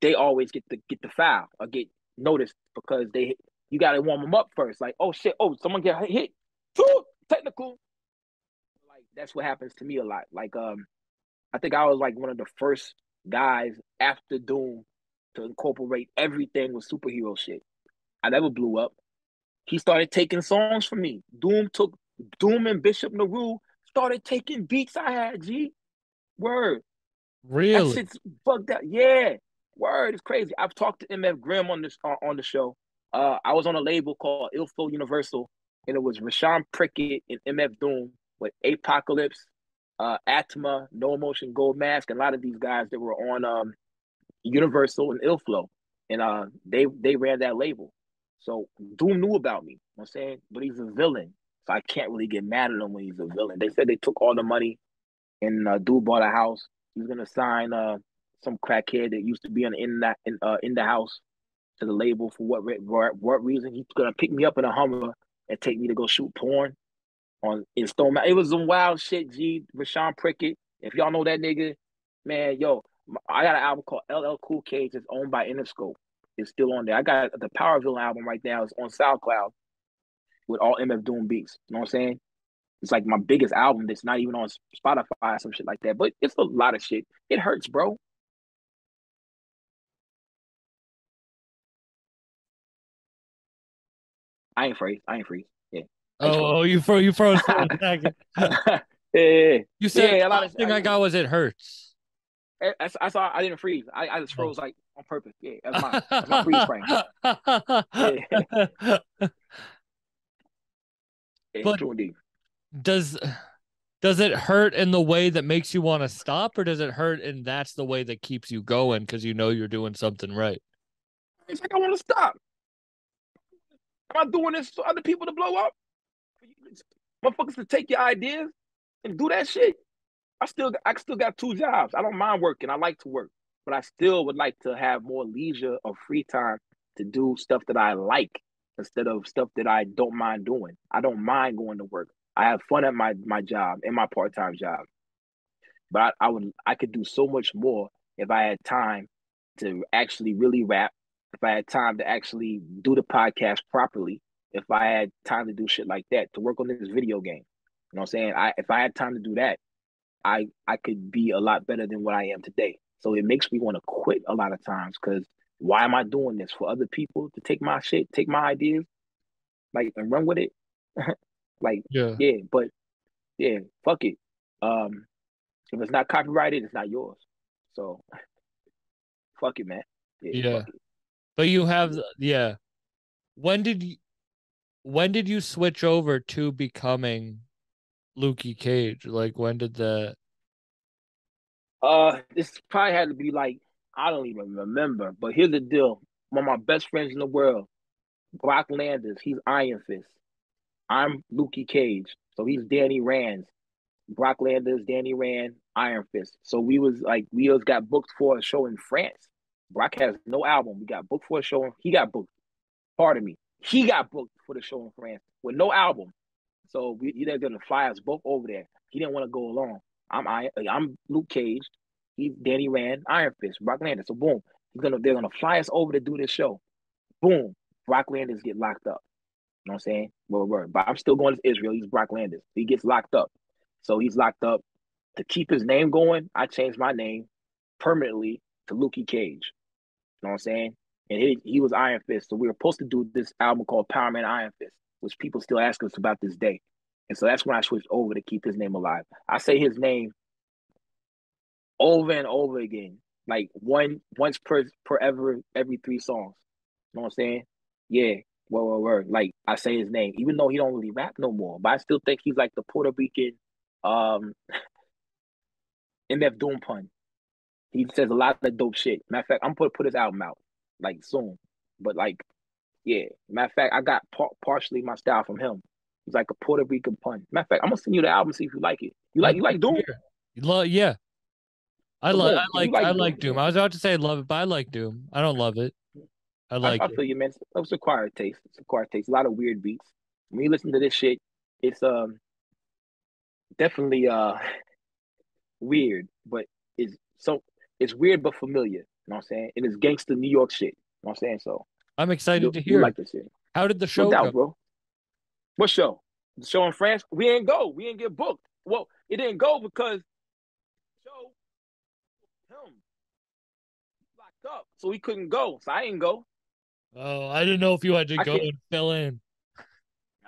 they always get the get the foul or get noticed because they. You got to warm them up first. Like oh shit, oh someone get hit, Two, technical. That's what happens to me a lot. Like um, I think I was like one of the first guys after Doom to incorporate everything with superhero shit. I never blew up. He started taking songs from me. Doom took Doom and Bishop Nehru started taking beats I had. G, word. really? That shit's bugged out. Yeah, word. It's crazy. I've talked to MF Grimm on this uh, on the show. Uh, I was on a label called Ilfo Universal, and it was Rashawn Prickett and MF Doom with Apocalypse, uh, Atma, No Emotion, Gold Mask, and a lot of these guys that were on um Universal and Ilflow, and uh, they they ran that label. So Doom knew about me. You know I'm saying, but he's a villain, so I can't really get mad at him when he's a villain. They said they took all the money, and uh, dude bought a house. He's gonna sign uh some crackhead that used to be in that in uh in the house to the label for what re- what reason he's gonna pick me up in a Hummer and take me to go shoot porn on in Stone It was some wild shit. G. Rashawn Prickett. If y'all know that nigga, man, yo, I got an album called LL Cool Cage. It's owned by Interscope. It's still on there. I got the Power Villain album right now. It's on SoundCloud with all MF Doom beats. You know what I'm saying? It's like my biggest album that's not even on Spotify or some shit like that. But it's a lot of shit. It hurts, bro. I ain't freeze. I ain't freeze. Yeah. Oh, oh, you froze you froze for a second. yeah. You said Yeah, a the lot last of- thing I got was it hurts. Eh, that's, I saw. I didn't freeze. I, I just oh. froze like on purpose. Yeah, that's my, that's my freeze frame. Yeah, But- does does it hurt in the way that makes you want to stop or does it hurt and that's the way that keeps you going because you know you're doing something right It's like I want to stop. Am I doing this for other people to blow up? Motherfuckers to take your ideas and do that shit. I still, I still got two jobs. I don't mind working. I like to work, but I still would like to have more leisure or free time to do stuff that I like instead of stuff that I don't mind doing. I don't mind going to work. I have fun at my my job and my part time job, but I, I would, I could do so much more if I had time to actually really rap if I had time to actually do the podcast properly, if I had time to do shit like that, to work on this video game. You know what I'm saying? I if I had time to do that, I I could be a lot better than what I am today. So it makes me want to quit a lot of times because why am I doing this for other people to take my shit, take my ideas, like and run with it? like yeah yeah, but yeah, fuck it. Um, if it's not copyrighted, it's not yours. So fuck it, man. Yeah. fuck it. but you have yeah when did you when did you switch over to becoming Lukey Cage like when did the Uh, this probably had to be like I don't even remember. But here's the deal: one of my best friends in the world, Brock Landers, he's Iron Fist. I'm Lukey Cage, so he's Danny Rand's. Brock Landers, Danny Rand, Iron Fist. So we was like we was got booked for a show in France. Brock has no album. We got booked for a show. He got booked. Pardon me. He got booked for the show in France with no album. So we they're gonna fly us both over there. He didn't want to go along. I'm I I'm Luke Cage. He's Danny Rand, Iron Fist, Brock Landers. So boom, he's gonna they're gonna fly us over to do this show. Boom, Brock Landers get locked up. You know what I'm saying? Word, word. But I'm still going to Israel. He's Brock Landers. He gets locked up. So he's locked up. To keep his name going, I changed my name permanently to Lukey Cage. You know what I'm saying? And he, he was Iron Fist. So we were supposed to do this album called Power Man Iron Fist, which people still ask us about this day. And so that's when I switched over to keep his name alive. I say his name over and over again, like one once per per ever every three songs. You know what I'm saying? Yeah. Word, word, word. Like I say his name, even though he don't really rap no more, but I still think he's like the Puerto Rican um MF Doom pun. He says a lot of dope shit. Matter of fact, I'm gonna put his album out like soon. But like, yeah. Matter of fact, I got par- partially my style from him. He's like a Puerto Rican pun. Matter of fact, I'm gonna send you the album see if you like it. You like you like Doom? You lo- yeah. I like I like like I Doom, like Doom. I was about to say I love it, but I like Doom. I don't love it. I like I, I it. feel you, man. It's acquired taste. It's acquired taste. A lot of weird beats. When you listen to this shit, it's um definitely uh weird, but it's so it's weird but familiar. You know what I'm saying? And it's gangster New York shit. You know what I'm saying? So I'm excited you, to you hear. like this shit. How did the No show doubt, go? bro. What show? The show in France? We ain't go. We ain't get booked. Well, it didn't go because show him locked up, so he couldn't go. So I didn't go. Oh, I didn't know if you had to I go can't- and fill in.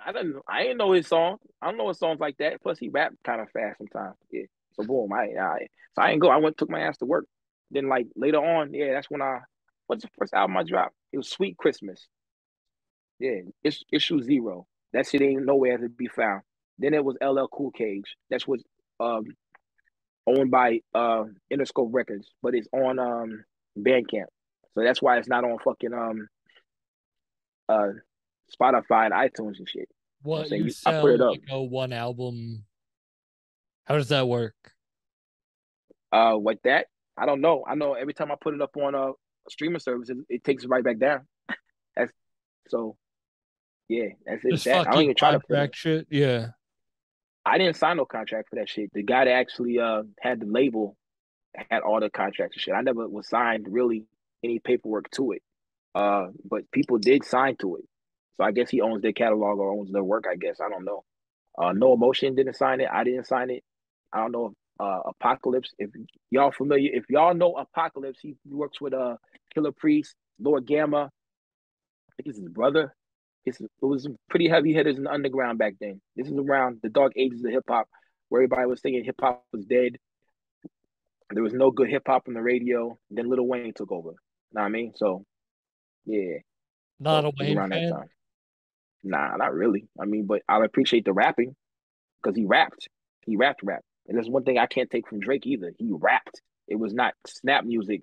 I didn't. I didn't know his song. I don't know his songs like that. Plus, he rap kind of fast sometimes. Yeah. So boom, I, I so I didn't go. I went took my ass to work. Then like later on, yeah, that's when I. What's the first album I dropped? It was Sweet Christmas. Yeah, it's issue zero. That shit ain't nowhere to be found. Then it was LL Cool Cage. That's what um owned by uh Interscope Records, but it's on um Bandcamp. So that's why it's not on fucking um uh Spotify and iTunes and shit. What you you- I sell put it up. like one album? How does that work? Uh, like that, I don't know. I know every time I put it up on a streaming service, it, it takes it right back down. That's so. Yeah, that's it. That, I don't even try to put shit. Yeah. I didn't sign no contract for that shit. The guy that actually uh had the label had all the contracts and shit. I never was signed really any paperwork to it. Uh, but people did sign to it. So I guess he owns their catalog or owns their work. I guess I don't know. Uh, no emotion didn't sign it. I didn't sign it. I don't know if uh Apocalypse. If y'all familiar, if y'all know Apocalypse, he works with uh Killah Priest, Lord Gamma. I think it's his brother. It's, it was pretty heavy hitters in the underground back then. This is around the dark ages of hip hop, where everybody was thinking hip hop was dead. There was no good hip hop on the radio. Then Lil Wayne took over. Know what I mean? So, yeah. Not so a Wayne around that fan. time. Nah, not really. I mean, but I appreciate the rapping because he rapped. He rapped rap. And there's one thing I can't take from Drake either. He rapped. It was not snap music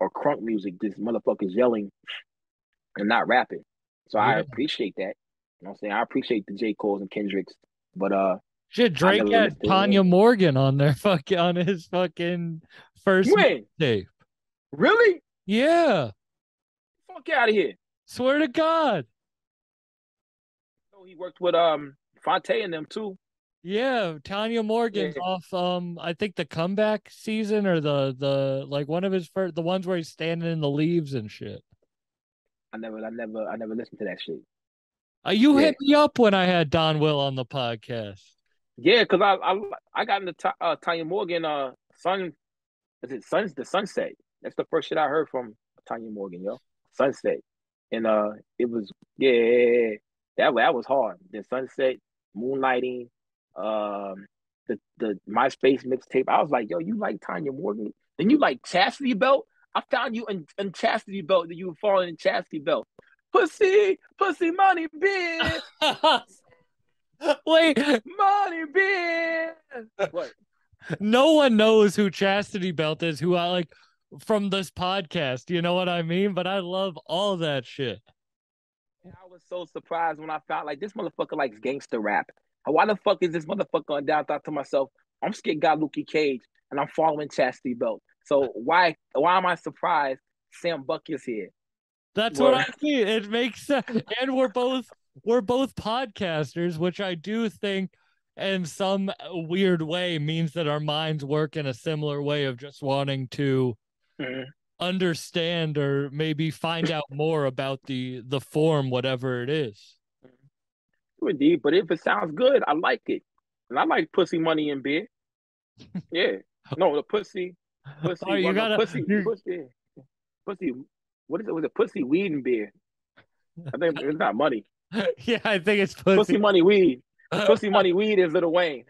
or crunk music. This motherfucker's yelling and not rapping. So I appreciate that. You know what I'm saying? I appreciate the J. Cole's and Kendricks. But uh Shit, Drake had Tanya. Morgan on their fucking on his fucking first tape. Really? Yeah, Fuck out of here. swear to God. No, he worked with um Phonte and them too. Yeah, Tanya Morgan's Yeah. off um I think the comeback season or the the like one of his first the ones where he's standing in the leaves and shit. I never I never I never listened to that shit. Uh, you Yeah. hit me up when I had Donwill on the podcast. Yeah, because I, I I got into Ta- uh, Tanya Morgan uh Sun is it Suns the Sunset. That's the first shit I heard from Tanya Morgan, yo. Sunset. And uh it was yeah, that that was hard. The Sunset, Moonlighting, um the the MySpace mixtape. I was like, yo, you like Tanya Morgan? Then you like Chastity Belt? I found you in, in Chastity Belt that you were falling in Chastity Belt. Pussy, pussy money, bitch, Wait, money, bitch. What? no one knows who Chastity Belt is, who I like from this podcast. You know what I mean? But I love all that shit. I was so surprised when I found like this motherfucker likes gangster rap. Why the fuck is this motherfucker on down? I thought to myself, I'm scared God Lukey Cage and I'm following Chastity Belt. So why why am I surprised Sam Buck is here? That's what I see. It makes sense. And we're both we're both podcasters, which I do think in some weird way means that our minds work in a similar way of just wanting to Mhm. understand or maybe find out more about the the form, whatever it is. Indeed, but if it sounds good, I like it. And I like pussy money and beer. Yeah. No, the pussy, pussy, Oh, you gotta- pussy, you- pussy, pussy. What is it? Was it pussy, weed, and beer? I think it's not money. yeah, I think it's pussy. Pussy, money, weed. Pussy, money, weed is Lil Wayne.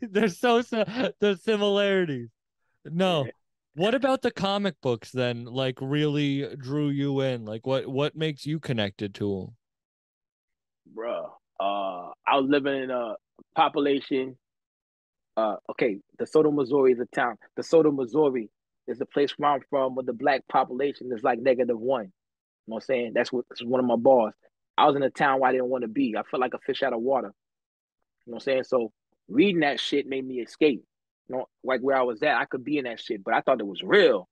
There's so si- the similarities. No. What about the comic books then? Like really drew you in? Like what what makes you connected to them? Bruh. Uh, I was living in a population. Uh, okay, DeSoto, Missouri is a town. DeSoto, Missouri is the place where I'm from, where the black population is like negative one. You know what I'm saying? That's what that's one of my bars. I was in a town where I didn't want to be. I felt like a fish out of water. You know what I'm saying? So reading that shit made me escape. You know, like where I was at, I could be in that shit, but I thought it was real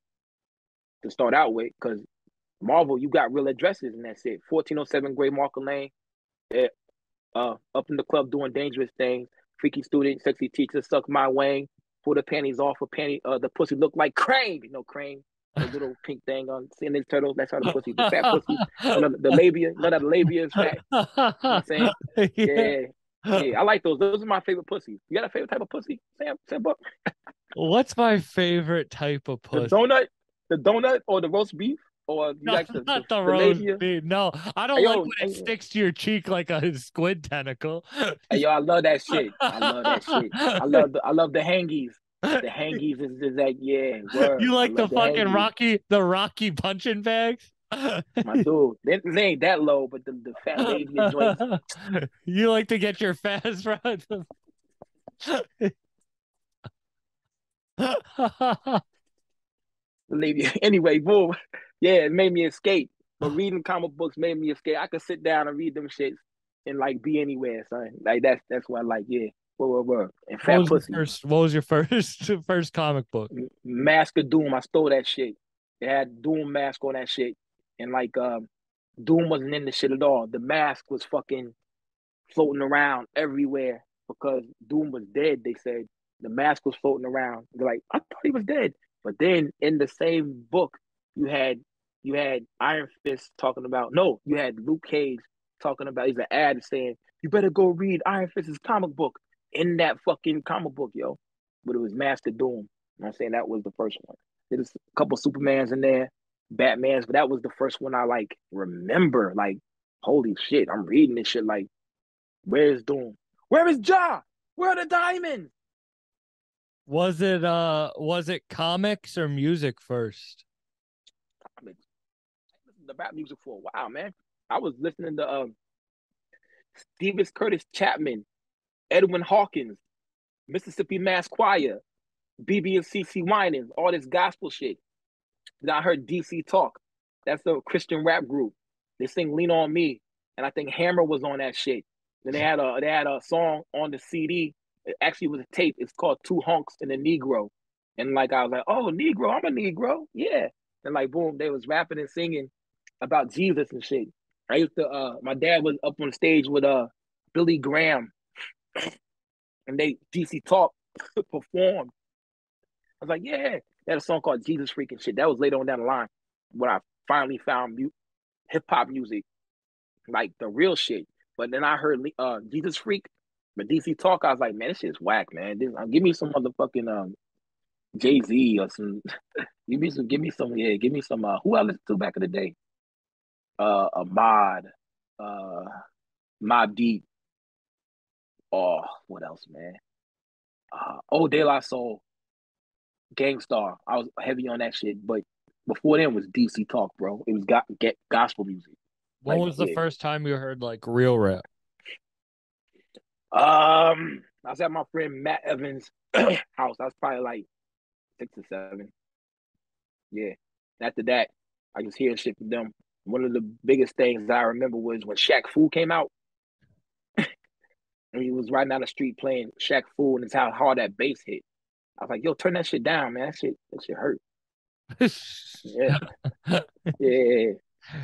to start out with, because Marvel, you got real addresses and that's it. 1407 Graymalkin Lane. Yeah. Uh, up in the club doing dangerous things. Freaky student, sexy teacher, suck my wang, pull the panties off her panty. Uh, the pussy look like crane. You know, crane, the little pink thing on seeing this turtle. That's how the pussy, the fat pussy. Know, the labia, none of the labia is fat. You know I'm saying? yeah. Yeah, yeah, I like those. Those are my favorite pussies. You got a favorite type of pussy, Sam? Sam Buck? What's my favorite type of pussy? The pussy? donut, the donut, or the roast beef, or you No, like the, not the, the, the labia? beef. No, I don't Hey, like yo, when it hey, sticks to your cheek like a squid tentacle. Hey, yo, I love that shit. I love that shit. I love the I love the hangies. The hangies is, is that yeah. Word. You like the love fucking hangies. Rocky, the Rocky punching bags? My dude, they, they ain't that low, but the, the fat labia joints. you like to get your fast. The labia. Anyway, boom. Yeah, it made me escape. But reading comic books made me escape. I could sit down and read them shits and like be anywhere, son. Like that's that's what I like. Yeah, whoa, whoa, whoa. And what, fat was your pussy. first, what was your first first comic book? Mask of Doom. I stole that shit. It had Doom mask on that shit, and like um, Doom wasn't in the shit at all. The mask was fucking floating around everywhere because Doom was dead. They said the mask was floating around. They're like, I thought he was dead. But then in the same book, you had you had Iron Fist talking about no, you had Luke Cage talking about. He's an ad saying you better go read Iron Fist's comic book in that fucking comic book, yo. But it was Mask of Doom. I'm saying that was the first one. There's a couple Supermans in there, Batman's, but that was the first one I like remember. Like, holy shit, I'm reading this shit. Like, where's Doom? Where is Ja? Where are the diamonds? Was it uh was it comics or music first? To rap music for a while, man. I was listening to um Stevens Curtis Chapman, Edwin Hawkins, Mississippi Mass Choir, BeBe and CeCe Winans, all this gospel shit. Then I heard DC Talk. That's a Christian rap group. They sing "Lean on Me," and I think Hammer was on that shit. Then they had a they had a song on the CD. It actually was a tape. It's called Two Honks and a Negro. And like I was like, oh, Negro, I'm a Negro, yeah. And like boom, they was rapping and singing about Jesus and shit. I used to uh my dad was up on stage with uh Billy Graham and they DC Talk performed. I was like, yeah, they had a song called Jesus Freaking Shit. That was later on down the line when I finally found mu- hip hop music, like the real shit. But then I heard uh Jesus Freak, but DC Talk. I was like, man, this shit's whack, man. This, uh, give me some motherfucking um Jay Z or some. give me some. Give me some. Yeah, give me some. Uh, who I listened to back in the day? Uh, Ahmad, uh, Mobb Deep. Oh, what else, man? Uh, oh, De La Soul, Gang Starr. I was heavy on that shit, but before then was DC Talk, bro. It was got get gospel music. When Like, was the yeah. first time you heard like real rap? Um, I was at my friend Matt Evans' house. I was probably like six or seven. Yeah. After that, I was hearing shit from them. One of the biggest things I remember was when Shaq Fu came out. and he was riding down the street playing Shaq Fu, and it's how hard that bass hit. I was like, "Yo, turn that shit down, man. That shit, that shit hurt." Yeah, yeah.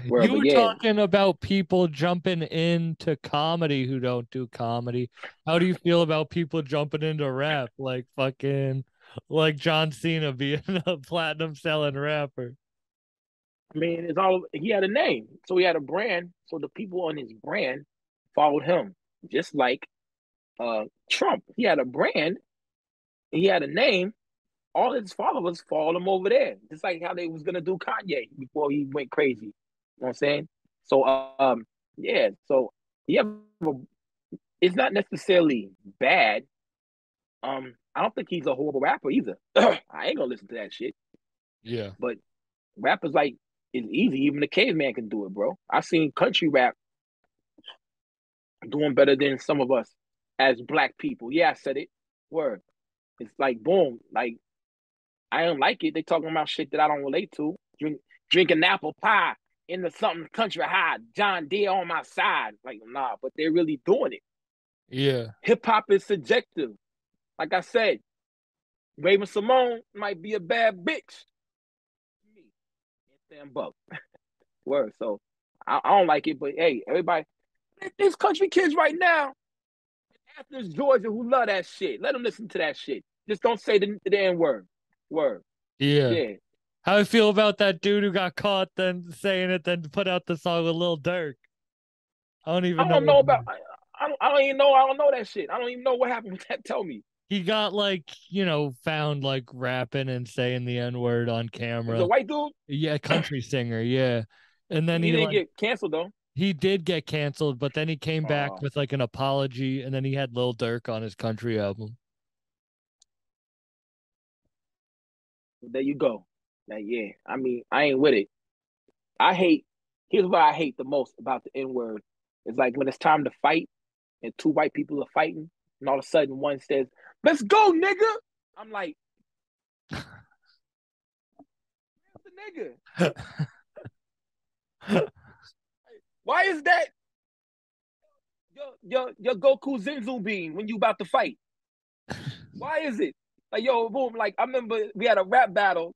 Word, you were yeah. talking about people jumping into comedy who don't do comedy. How do you feel about people jumping into rap like fucking like John Cena being a platinum selling rapper? I mean, it's all he had a name, so he had a brand. So the people on his brand followed him, just like uh Trump. He had a brand, he had a name. All his followers followed him over there, just like how they was gonna do Kanye before he went crazy. You know what I'm saying? So, um, yeah. So yeah, it's not necessarily bad. Um, I don't think he's a horrible rapper either. I ain't gonna listen to that shit. Yeah. But rappers like is easy. Even the caveman can do it, bro. I've seen country rap doing better than some of us as black people. Yeah, I said it. Word. It's like boom. Like I don't like it. They talking about shit that I don't relate to. Drink, drinking apple pie in the something country high. John Deere on my side. Like nah, but they're really doing it. Yeah. Hip hop is subjective. Like I said, Raven-Symoné might be a bad bitch. Sam Buck. Word. So I, I don't like it, but hey, everybody, there's country kids right now Athens, Georgia, who love that shit. Let them listen to that shit. Just don't say the, the N word. Word. Yeah. Yeah. How I feel about that dude who got caught then saying it, then put out the song with Lil Durk. I don't even I don't know. know about. I, I don't. I don't even know. I don't know that shit. I don't even know what happened with that. Tell me. He got like, you know, found like rapping and saying the N word on camera. a white dude. Yeah, country singer, yeah. And then he he, didn't like, get canceled though. he did get canceled, but then he came back Aw. with like an apology, and then he had Lil Durk on his country album. There you go. Like, yeah, I mean, I ain't with it. I hate. Here's what I hate the most about the N word. It's like when it's time to fight, and two white people are fighting, and all of a sudden one says, "Let's go, nigga." I'm like, "Where's the nigga? Why is that your your your Goku Zenzu beam when you about to fight? Why is it like yo boom? Like I remember we had a rap battle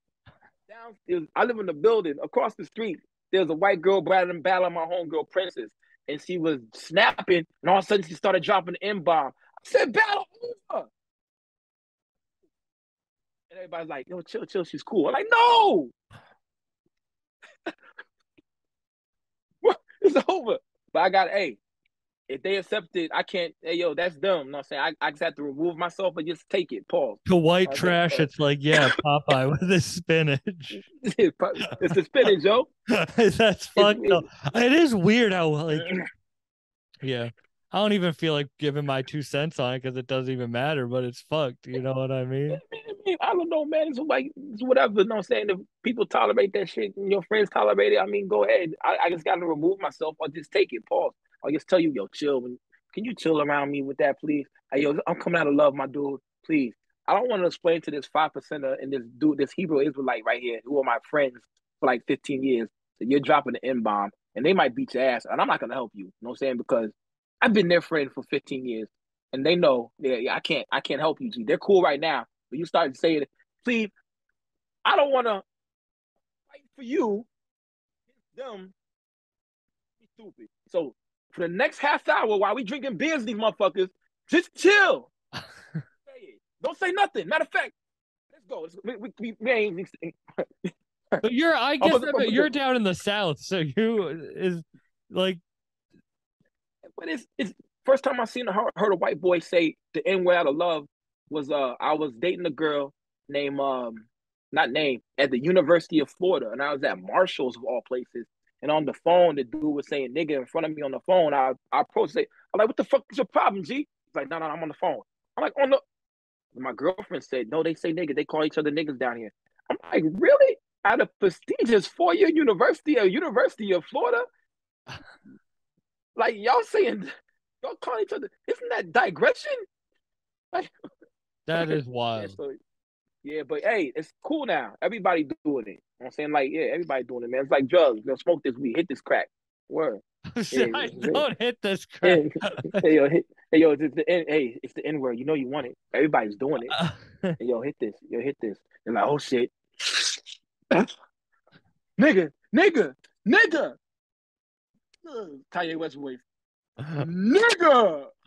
downstairs. I live in the building across the street. There's a white girl battling battling my homegirl Princess, and she was snapping, and all of a sudden she started dropping the M bomb. I said, "Battle over." And everybody's like, "Yo, chill, chill. She's cool." I'm like, "No." What? It's over. But I got, hey, if they accept it, I can't, hey, yo, that's dumb. You know what I'm saying? I, I just have to remove myself and just take it. Pause. The white Okay, trash, it's like, yeah, Popeye with his spinach. it's the spinach, yo. That's fucked it- up. It is weird how like yeah. I don't even feel like giving my two cents on it because it doesn't even matter, but it's fucked. You know what I mean? I, don't know, man. It's like it's whatever. You know what I'm saying? If people tolerate that shit and your friends tolerate it, I mean, go ahead. I, I just got to remove myself or just take it. Pause. Or just tell you, yo, chill. Can you chill around me with that, please? Hey, yo, I'm coming out of love, my dude. Please. I don't want to explain to this five percenter and this dude, this Hebrew Israelite right here, who are my friends for like 15 years. So you're dropping the N bomb and they might beat your ass, and I'm not gonna help you. You know what I'm saying? Because I've been their friend for 15 years, and they know yeah, yeah I can't I can't help you, G. They're cool right now, but you start saying, "Please, I don't want to fight for you." Them be stupid. So for the next half hour while we drinking beers, these motherfuckers, just chill. don't say nothing. Matter of fact, let's go. We, we, we, we ain't. but you're, I guess, that, you're down in the south, so you is like but it's it's first time I seen heard, heard a white boy say the N word out of love was uh I was dating a girl named um not name at the University of Florida, and I was at Marshall's of all places. And on the phone, the dude was saying nigga in front of me on the phone. I I approached say, I'm like, what the fuck is your problem, G? He's like, no, no, I'm on the phone. I'm like, on the my girlfriend said, no, they say nigga. They call each other niggas down here. I'm like, really? At a prestigious four-year university, a University of Florida? Like y'all saying, y'all calling each other. Isn't that digression? Like that is wild. Yeah, so, yeah, but hey, it's cool now. Everybody doing it. You know I'm saying like, yeah, everybody doing it, man. It's like drugs. You know, smoke this weed, hit this crack. Word. yeah, don't hit this crack. hey yo, hit, hey yo, it's the hey, it's the N word. You know you want it. Everybody's doing it. hey, yo, hit this. Yo, hit this. They're like, oh shit. nigga, nigga, nigga. Kanye West voice. Nigga.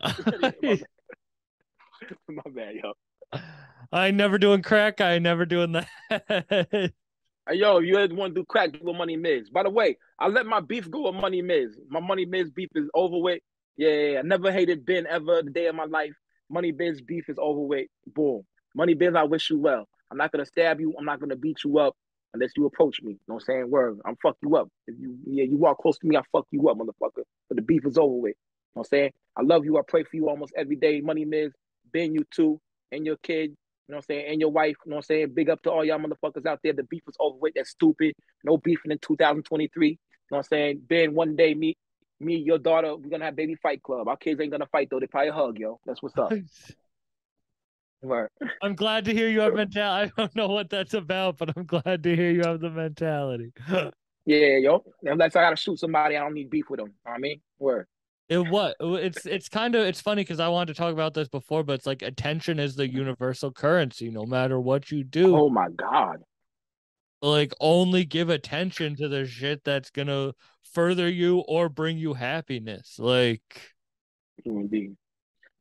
my, bad, yo. I ain't never doing crack. I ain't never doing that. Hey, yo, you had one do crack, do a Money Miz. By the way, I let my beef go with Money Miz. My Money Miz beef is over with. Yeah, yeah, yeah, I never hated Ben ever the day of my life. Money Biz beef is over with. Boom. Money Biz, I wish you well. I'm not gonna stab you. I'm not gonna beat you up unless you approach me. You know what I'm saying? Word, I'm fuck you up. If you yeah, you walk close to me, I fuck you up, motherfucker. But the beef is over with. You know what I'm saying? I love you. I pray for you almost every day. Money Miz, Ben, you too, and your kid. You know what I'm saying? And your wife. You know what I'm saying? Big up to all y'all motherfuckers out there. The beef is over with. That's stupid. No beefing in 2023. You know what I'm saying? Ben, one day, me, me, your daughter, we're gonna have baby fight club. Our kids ain't gonna fight though. They probably hug, yo. That's what's up. I'm glad to hear you have mentality. I don't know what that's about, but I'm glad to hear you have the mentality. yeah, yo. Unless I gotta shoot somebody, I don't need beef with them. I mean, where? It what? It's it's kind of it's funny because I wanted to talk about this before, but it's like attention is the universal currency, no matter what you do. Oh my god. Like only give attention to the shit that's gonna further you or bring you happiness. Like Indeed.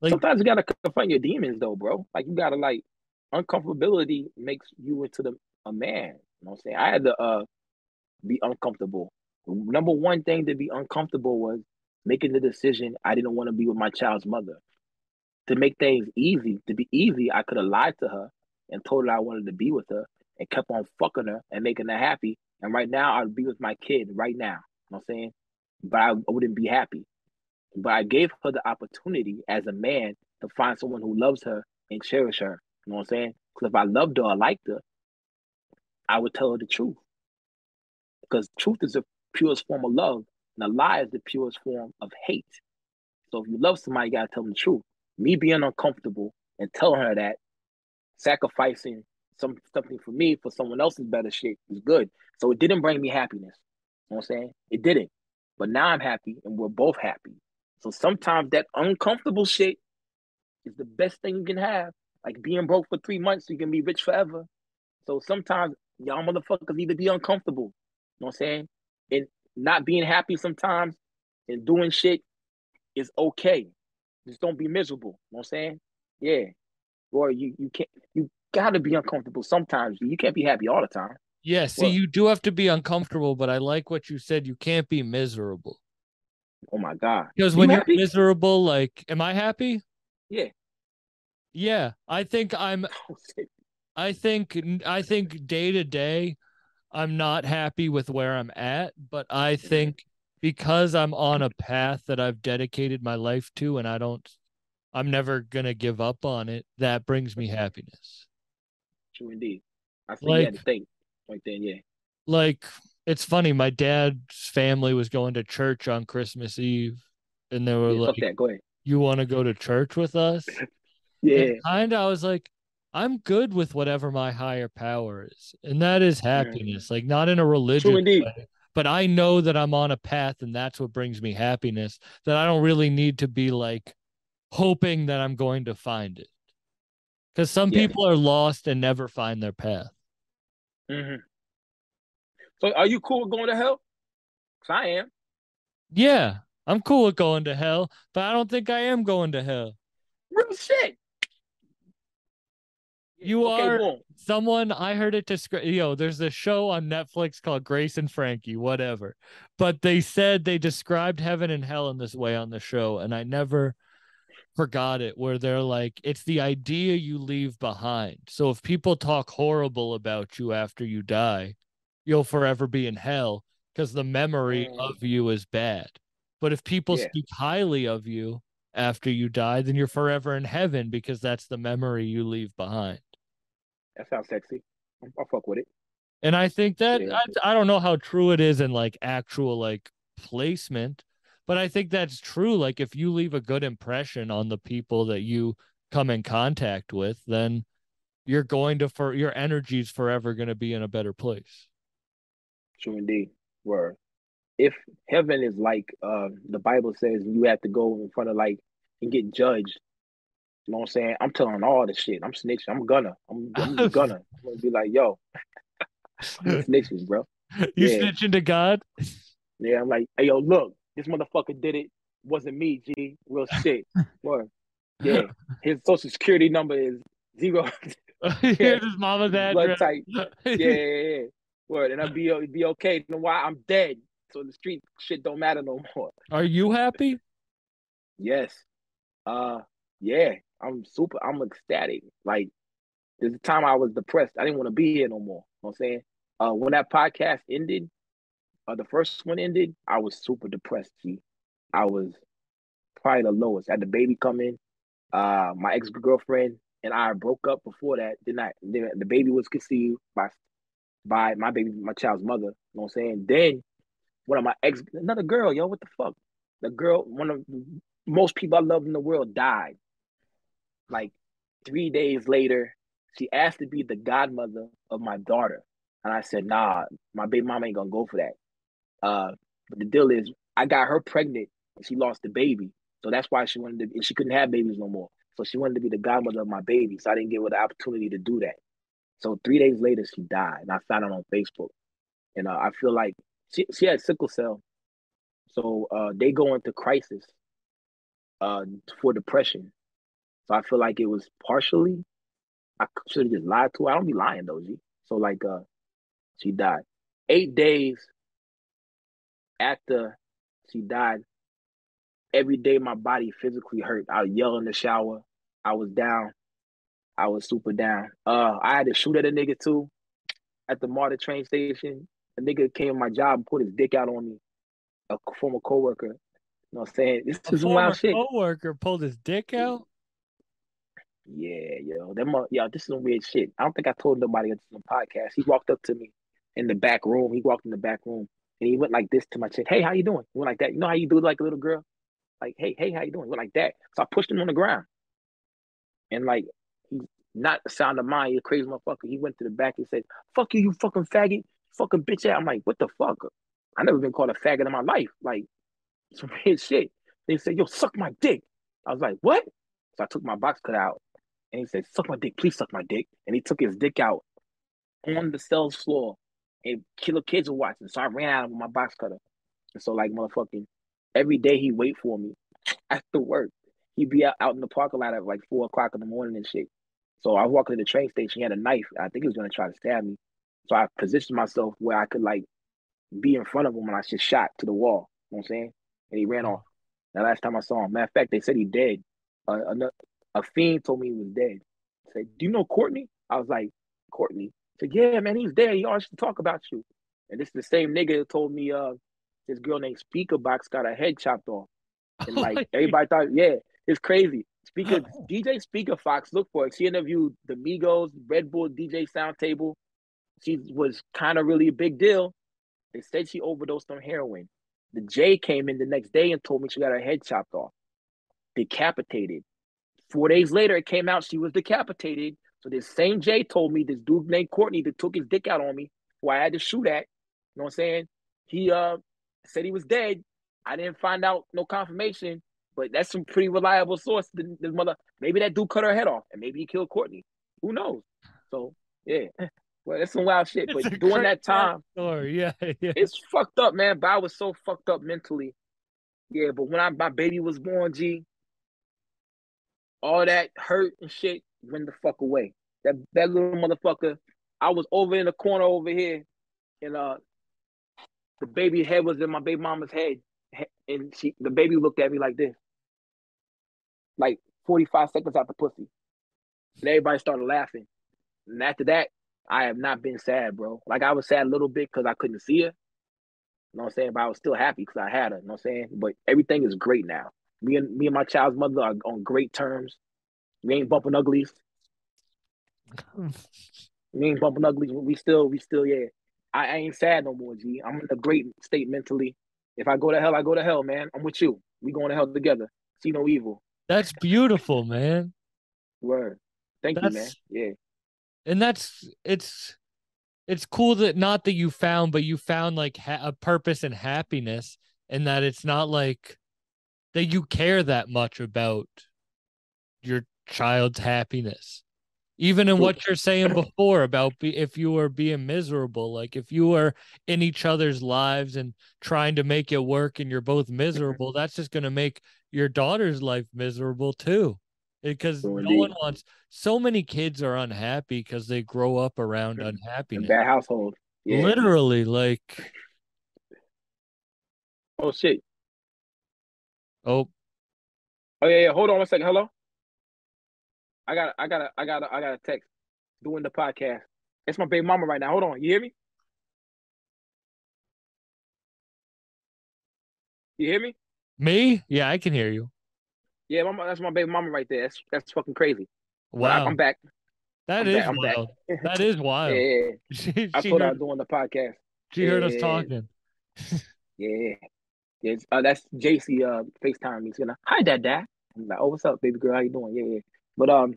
Like, Sometimes you gotta confront your demons though, bro. Like you gotta like uncomfortability makes you into the a man. You know what I'm saying? I had to uh be uncomfortable. Number one thing to be uncomfortable was making the decision I didn't want to be with my child's mother. To make things easy, to be easy, I could have lied to her and told her I wanted to be with her and kept on fucking her and making her happy. And right now I'd be with my kid right now. You know what I'm saying? But I wouldn't be happy. But I gave her the opportunity as a man to find someone who loves her and cherish her. You know what I'm saying? Because if I loved her I liked her, I would tell her the truth. Because truth is the purest form of love, and a lie is the purest form of hate. So if you love somebody, you gotta tell them the truth. Me being uncomfortable and telling her that, sacrificing some something for me for someone else's better shit is good. So it didn't bring me happiness. You know what I'm saying? It didn't. But now I'm happy and we're both happy. So sometimes that uncomfortable shit is the best thing you can have. Like being broke for three months, so you can be rich forever. So sometimes y'all motherfuckers need to be uncomfortable. You know what I'm saying? And not being happy sometimes and doing shit is okay. Just don't be miserable. You know what I'm saying? Yeah. Or you you can't you gotta be uncomfortable sometimes. You can't be happy all the time. Yeah, see, well, you do have to be uncomfortable, but I like what you said. You can't be miserable. Oh my god! Because when you are miserable, like, am I happy? Yeah. Yeah, I think I'm. Oh, I think I think day to day, I'm not happy with where I'm at, but I mm-hmm. think because I'm on a path that I've dedicated my life to and I don't I'm never gonna give up on it, that brings me happiness. True indeed. I think like, you had to think right then, yeah. Like it's funny, my dad's family was going to church on Christmas Eve and they were yeah, like, that. Go ahead. You want to go to church with us? yeah. And I was like, I'm good with whatever my higher power is. And that is happiness. Yeah. Like not in a religious way, but I know that I'm on a path and that's what brings me happiness. That I don't really need to be like hoping that I'm going to find it. Because some yeah. people are lost and never find their path. Mm-hmm. So are you cool with going to hell? Cause I am. Yeah, I'm cool with going to hell, but I don't think I am going to hell. Real shit. You okay, are boom. someone I heard it describe. You know, there's a show on Netflix called Grace and Frankie, whatever. But they said they described heaven and hell in this way on the show, and I never forgot it. Where they're like, it's the idea you leave behind. So if people talk horrible about you after you die, you'll forever be in hell because the memory mm. of you is bad. But if people yeah. speak highly of you after you die, then you're forever in heaven because that's the memory you leave behind. That sounds sexy. I'll fuck with it. And I think that yeah. I, I don't know how true it is in like actual like placement, but I think that's true. Like if you leave a good impression on the people that you come in contact with, then you're going to for your energy is forever going to be in a better place. True indeed. Where if heaven is like uh, the Bible says, you have to go in front of like and get judged you know what I'm saying? I'm telling all the shit. I'm snitching. I'm gonna. I'm, I'm gonna. I'm gonna be like, yo, snitching, bro. You yeah. snitching to God? Yeah, I'm like, hey, yo, look, this motherfucker did it. Wasn't me, G. Real shit. What? Yeah, his social security number is zero. Here's his mama's address. Blood type. Yeah, yeah, yeah. Word, and I'll be be okay. You know why? I'm dead, so the street shit don't matter no more. Are you happy? Yes. Uh, yeah. I'm super, I'm ecstatic. Like there's a time I was depressed. I didn't want to be here no more. You know what I'm saying? Uh, when that podcast ended, uh, the first one ended, I was super depressed. See, I was probably the lowest. I had the baby come in. Uh, my ex girlfriend and I broke up before that. Then I, then the baby was conceived by by my baby, my child's mother. You know what I'm saying? Then one of my ex, another girl, yo, what the fuck? The girl, one of most people I love in the world died like three days later, she asked to be the godmother of my daughter. And I said, nah, my baby mama ain't gonna go for that. Uh, but the deal is I got her pregnant and she lost the baby. So that's why she wanted to and she couldn't have babies no more. So she wanted to be the godmother of my baby. So I didn't give her the opportunity to do that. So three days later she died and I found it on Facebook. And uh, I feel like she, she had sickle cell. So uh, they go into crisis uh, for depression. So I feel like it was partially. I should have just lied to her. I don't be lying though, G. So like, uh, she died eight days after she died. Every day my body physically hurt. I yell in the shower. I was down. I was super down. Uh, I had to shoot at a nigga too, at the MARTA train station. A nigga came to my job and put his dick out on me. A former coworker. You know what I'm saying? This a is wild shit. Coworker pulled his dick out. Yeah, yo, uh, yo, this is some weird shit. I don't think I told nobody on the podcast. He walked up to me in the back room. He walked in the back room and he went like this to my chick. Hey, how you doing? He went like that. You know how you do like a little girl? Like, hey, hey, how you doing? He went like that. So I pushed him on the ground. And like, not the sound of mine. A crazy motherfucker. He went to the back and said, fuck you, you fucking faggot, fucking bitch ass. I'm like, what the fuck? I never been called a faggot in my life. Like, some weird shit. They said, yo, suck my dick. I was like, what? So I took my box cut out and he said, "Suck my dick, please suck my dick." And he took his dick out on the cell's floor, and killer kids were watching. So I ran out with my box cutter, and so like motherfucking every day he wait for me after work. He'd be out, out in the parking lot at like four o'clock in the morning and shit. So I was walking to the train station. He had a knife. I think he was gonna try to stab me. So I positioned myself where I could like be in front of him, and I just shot to the wall. You know what I'm saying? And he ran off. The last time I saw him, matter of fact, they said he dead. Uh, a fiend told me he was dead. I said, Do you know Courtney? I was like, Courtney. He said, Yeah, man, he's dead. He always to talk about you. And this is the same nigga that told me uh this girl named Speaker Box got her head chopped off. And Oh like everybody thought, yeah, it's crazy. Speaker Oh. DJ Speaker Fox, look for it. She interviewed the Migos, Red Bull DJ Sound Table. She was kind of really a big deal. They said she overdosed on heroin. The J came in the next day and told me she got her head chopped off, decapitated. Four days later, it came out she was decapitated. So this same J told me this dude named Courtney that took his dick out on me, who I had to shoot at. You know what I'm saying? He uh said he was dead. I didn't find out no confirmation, but that's some pretty reliable source. The, the mother, maybe that dude cut her head off, and maybe he killed Courtney. Who knows? So yeah, well, that's some wild shit. It's But during that time, Story. Yeah, yeah. it's fucked up, man. But I was so fucked up mentally. Yeah, but when I my baby was born, G, all that hurt and shit went the fuck away. That that little motherfucker, I was over in the corner over here, and uh, the baby head was in my baby mama's head, and she the baby looked at me like this, like forty five seconds out the pussy, and everybody started laughing. And after that, I have not been sad, bro. Like I was sad a little bit because I couldn't see her. You know what I'm saying? But I was still happy because I had her. You know what I'm saying? But everything is great now. Me and me and my child's mother are on great terms. We ain't bumping uglies. We ain't bumping uglies. We still, we still, yeah. I, I ain't sad no more, G. I'm in a great state mentally. If I go to hell, I go to hell, man. I'm with you. We going to hell together. See no evil. That's beautiful, man. Word. Thank you, man. Yeah. and that's it's it's cool that not that you found but you found like ha- a purpose and happiness and that it's not like that you care that much about your child's happiness even in what you're saying before about be, if you were being miserable like if you are in each other's lives and trying to make it work and you're both mm-hmm. miserable that's just going to make your daughter's life miserable too because True no one wants so many kids are unhappy because they grow up around unhappiness bad household. Yeah. literally like Oh shit. oh Oh yeah, yeah. Hold on one second. Hello. I got, I got, I got, I got a text doing the podcast. It's my baby mama right now. Hold on. You hear me? You hear me? Me yeah i can hear you Yeah, mama, that's my baby mama right there. That's that's fucking crazy. But I- wow I'm back. that I'm is back, wild that is Yeah, wild yeah, yeah. she, I she told her I heard, was doing the podcast. she heard us talking Yeah. Yeah, uh, that's JC uh FaceTime me. He's gonna hi dad dad. I'm like, oh what's up, baby girl? How you doing? Yeah, yeah. But um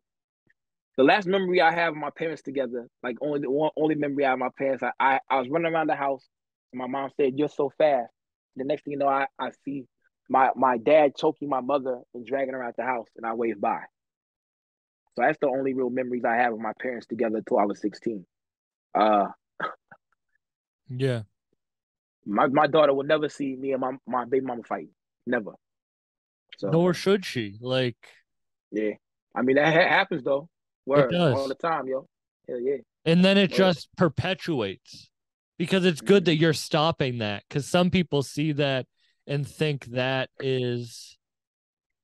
the last memory I have of my parents together, like only the one only memory I have of my parents, I, I, I was running around the house and my mom said, You're so fast. The next thing you know, I, I see my my dad choking my mother and dragging her out the house and I wave by. So that's the only real memories I have of my parents together until I was 16. Uh yeah my, my daughter will never see me and my, my baby mama fight. Never. So nor should she like Yeah, I mean that ha- happens though. Word does. all the time, yo. Hell yeah. and then it Word. just perpetuates because it's good that you're stopping that because some people see that and think that is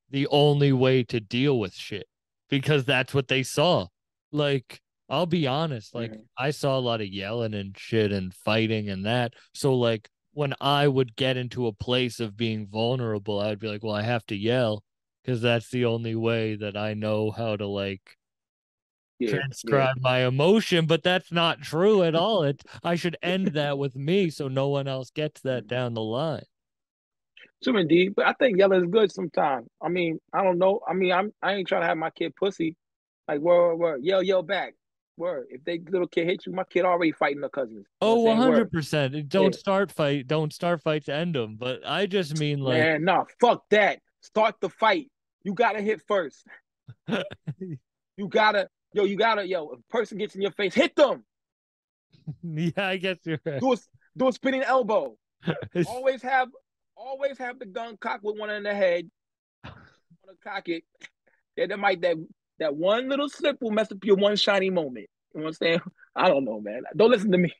the only way to deal with shit because that's what they saw like i'll be honest like Mhm. i saw a lot of yelling and shit and fighting and that so like when i would get into a place of being vulnerable i'd be like well i have to yell because that's the only way that i know how to like Yeah, transcribe my emotion, but that's not true at all. It I should end that with me so no one else gets that down the line. True indeed, but I think yelling is good sometimes. I mean, I don't know. I mean, I'm I ain't trying to have my kid pussy. Like word, word, word. yell, yell back. Word. If they little kid hit you, my kid already fighting their cousins. Oh, saying? Word. 100%. Don't Yeah. start fight. Don't start fight to end them. But I just mean like Man, nah, fuck that. Start the fight. You gotta hit first. You gotta, yo, you gotta, yo, if a person gets in your face, hit them. yeah, I guess you're right. Do a do a spinning elbow. always have always have the gun cocked with one in the head. Want to cock it. Yeah, that might that that one little slip will mess up your one shiny moment. You know what I'm saying? I don't know, man. Don't listen to me.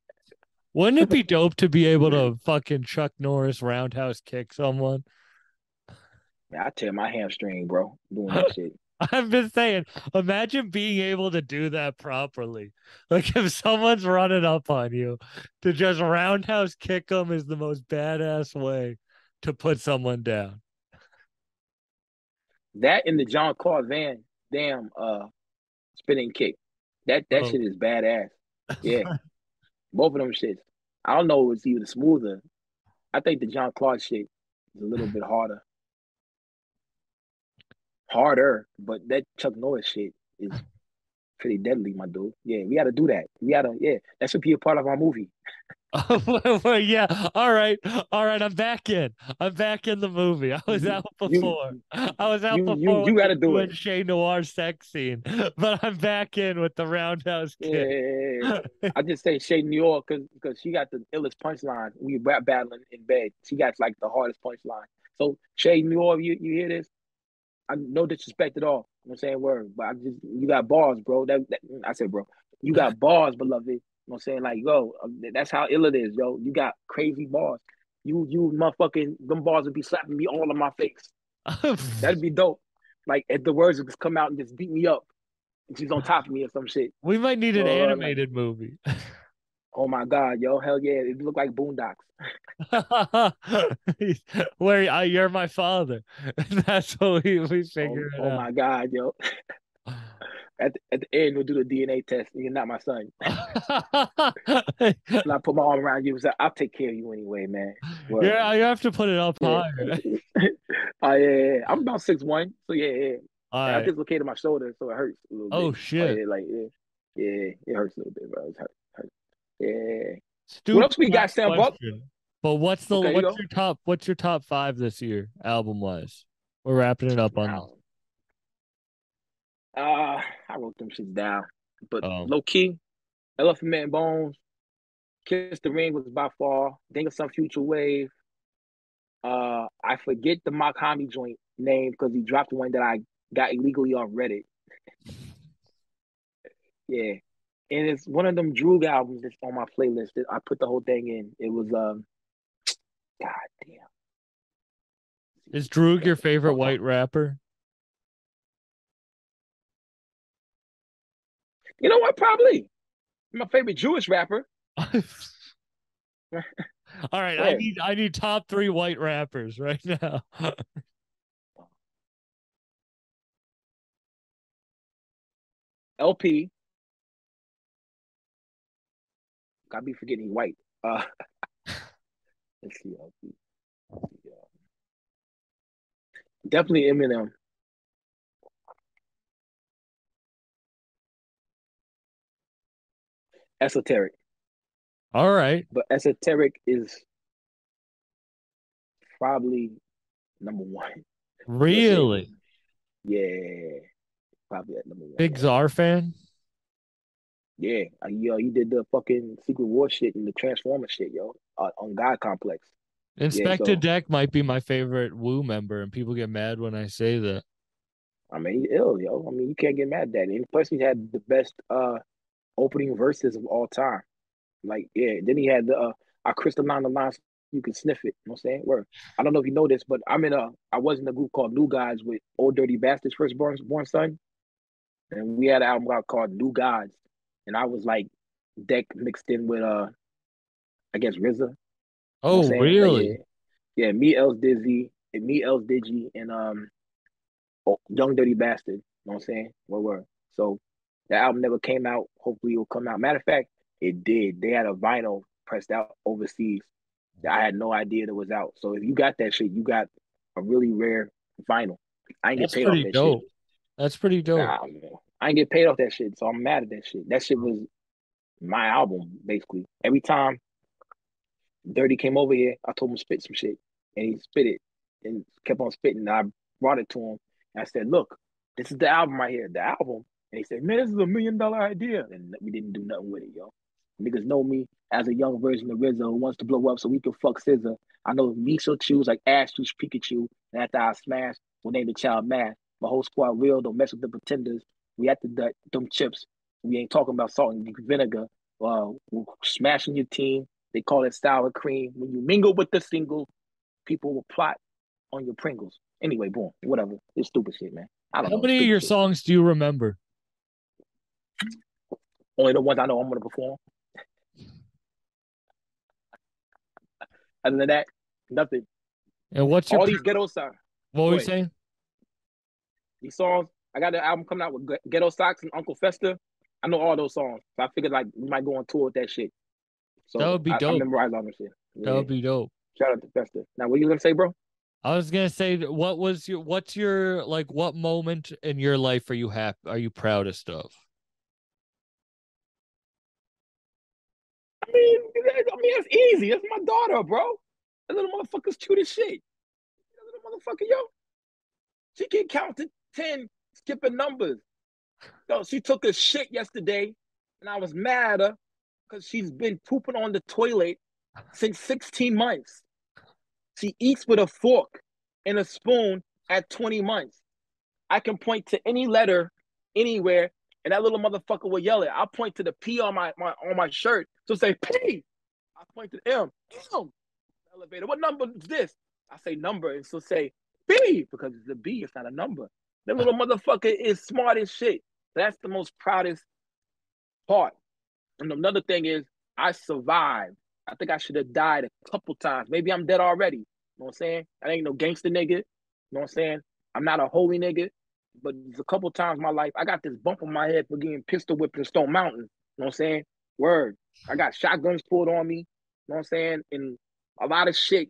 Wouldn't it be dope to be able to fucking Chuck Norris roundhouse kick someone? Yeah, I tear my hamstring, bro, doing that shit. I've been saying, imagine being able to do that properly. Like if someone's running up on you, to just roundhouse kick them is the most badass way to put someone down. That in the John Claude Van damn uh spinning kick. That that Oh. shit is badass. Yeah. Both of them shits. I don't know if it's even smoother. I think the John Claude shit is a little bit harder. Harder, but that Chuck Norris shit is pretty deadly, my dude. Yeah, we gotta do that. We gotta, yeah, that should be a part of our movie. yeah. All right. All right. I'm back in. I'm back in the movie. I was You- out you- before. I was out you- before. you- you gotta the do it. Che Noir sex scene, but I'm back in with the roundhouse Yeah, kick. I just say Che Noir because because she got the illest punchline. We rap battling in bed. She got like the hardest punchline. So Che Noir, you, you hear this? I no disrespect at all. I'm saying word, but I just you got bars, bro. That, that I said, bro, you got bars, beloved. You know I'm saying? Like, yo, um, that's how ill it is, yo. You got crazy bars. You you motherfucking them bars would be slapping me all in my face. That'd be dope. Like if the words would just come out and just beat me up. And she's on top of me or some shit. we might need an Oh, like- animated movie. Oh my god, yo, hell yeah, it look like Boondocks. Where I, you're my father. That's what we, we Oh, figure oh it my god, yo. At the, at the end, we'll do the DNA test. and You're not my son. And I put my arm around you and say, I'll take care of you anyway, man. Word. yeah, you have to put it up Yeah. higher. Oh yeah, yeah. I'm about six one, so yeah, yeah. All I right. dislocated my shoulder, so it hurts a little oh, bit. Oh bit. shit. yeah, like yeah, yeah, it hurts a little bit, bro. It hurt, hurt. Yeah. Stupid else we got, Sam Buck? But what's the Okay, what's go. your top what's your top five this year album wise? We're wrapping it up on this. Uh, I wrote them shits down, but Oh. low key, Elephant Man Bones, Kiss the Ring was by far. Think of some future wave. Uh, I forget the Mach-Hommy joint name because he dropped one that I got illegally on Reddit. yeah, and it's one of them Droog albums that's on my playlist. That I put the whole thing in. It was um, God damn. Is Droog your favorite white rapper? You know what? Probably my favorite Jewish rapper. All right, I need I need top three white rappers right now. El-P. I be forgetting he white. Uh, let's see El-P. See, uh, Definitely Eminem. Esoteric, All right. but esoteric is probably number one. Really? Yeah, probably at number one. Big Czar fan? Yeah, uh, yo, he did the fucking Secret War shit and the Transformer shit, yo, uh, on God Complex. Inspectah so- Deck might be my favorite Wu member, and people get mad when I say that. I mean, he's ill, yo. I mean, you can't get mad at that. And plus, he had the best uh opening verses of all time. Like, yeah. Then he had the uh, I crystalline the lines. You can sniff it. You know what I'm saying? Where I don't know if you know this, but I'm in a. I was in a group called New Gods with Ol' Dirty Bastard's first born, born son, and we had an album out called New Gods, and I was like Deck mixed in with uh, I guess RZA. You know Oh, what I'm saying? Like, really? yeah. yeah, me, Els Dizzy, and me, Els Digi, and um, oh, Young Dirty Bastard. You know what I'm saying? What were so the album never came out. Hopefully, it'll come out. Matter of fact, it did. They had a vinyl pressed out overseas. that I had no idea that was out. So if you got that shit, you got a really rare vinyl. I ain't That's get paid off that dope. shit. That's pretty dope. Nah. I ain't get paid off that shit, so I'm mad at that shit. That shit was my album, basically. Every time Dirty came over here, I told him to spit some shit, and he spit it and kept on spitting. And I brought it to him, and I said, "Look, this is the album right here, the album." And he said, "Man, this is a million dollar idea," and we didn't do nothing with it, yo. Niggas know me as a young version of RZA who wants to blow up so we can fuck Scissor. I know me so choose like Ash choose Pikachu, and after I smash, we'll name the child Mash. My whole squad real, don't mess with the pretenders. We had to duck them chips. We ain't talking about salt and vinegar. Uh, we're smashing your team. They call it sour cream. When you mingle with the single, people will plot on your Pringles. Anyway, boom, whatever. It's stupid shit, man. I don't How know. many of your shit. songs do you remember? Only the ones I know I'm gonna perform. Other than that, nothing. And what's your All these ghetto songs. what were you saying? These songs. I got the album coming out with Ghetto Socks and Uncle Fester. I know all those songs. So I figured like we might go on tour with that shit. So That would be I, dope. I memorize all that shit. That would be dope. Shout out to Fester. Now, what you gonna say, bro? I was gonna say, what was your what's your like what moment in your life are you happy are you proudest of? Mean, I mean, it's easy. That's my daughter, bro. That little motherfucker's cute as shit. That little motherfucker, yo. She can count to 10, skipping numbers. Yo, she took a shit yesterday, and I was mad uh, her because she's been pooping on the toilet since 16 months. She eats with a fork and a spoon at 20 months. I can point to any letter anywhere, and that little motherfucker will yell it. I'll point to the P on my, my on my shirt. So say P. I point to M. M. Elevator. What number is this? I say number, and so say B because it's a B. It's not a number. That little motherfucker is smart as shit. That's the most proudest part. And another thing is, I survived. I think I should have died a couple times. Maybe I'm dead already. You know what I'm saying? I ain't no gangster nigga. You know what I'm saying? I'm not a holy nigga. But there's a couple times in my life, I got this bump on my head for getting pistol whipped in Stone Mountain. You know what I'm saying? Word. I got shotguns pulled on me. You know what I'm saying? And a lot of shit.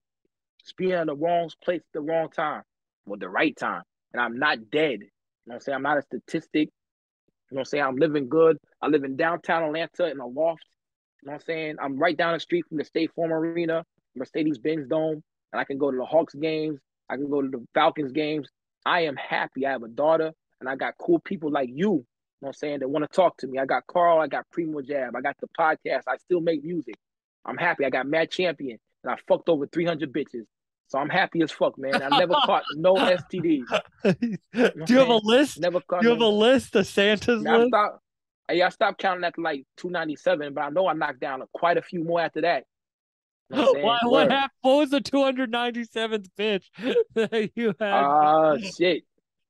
Just being in the wrong place at the wrong time. Or the right time. And I'm not dead. You know what I'm saying? I'm not a statistic. You know what I'm saying? I'm living good. I live in downtown Atlanta in a loft. You know what I'm saying? I'm right down the street from the State Farm Arena, Mercedes-Benz Dome, and I can go to the Hawks games. I can go to the Falcons games. I am happy. I have a daughter, and I got cool people like you, you know what I'm saying, that want to talk to me. I got Carl, I got Primo Jab, I got the podcast. I still make music. I'm happy. I got Mad Champion, and I fucked over 300 bitches. So I'm happy as fuck, man. I never caught no STDs. Do you have a list? Never caught Do you have a list of Santa's I list? stopped. Yeah, I stopped counting at like 297, but I know I knocked down quite a few more after that. Know what I'm? What, what, Word. hap- what was the 297th bitch that you had? Ah, shit.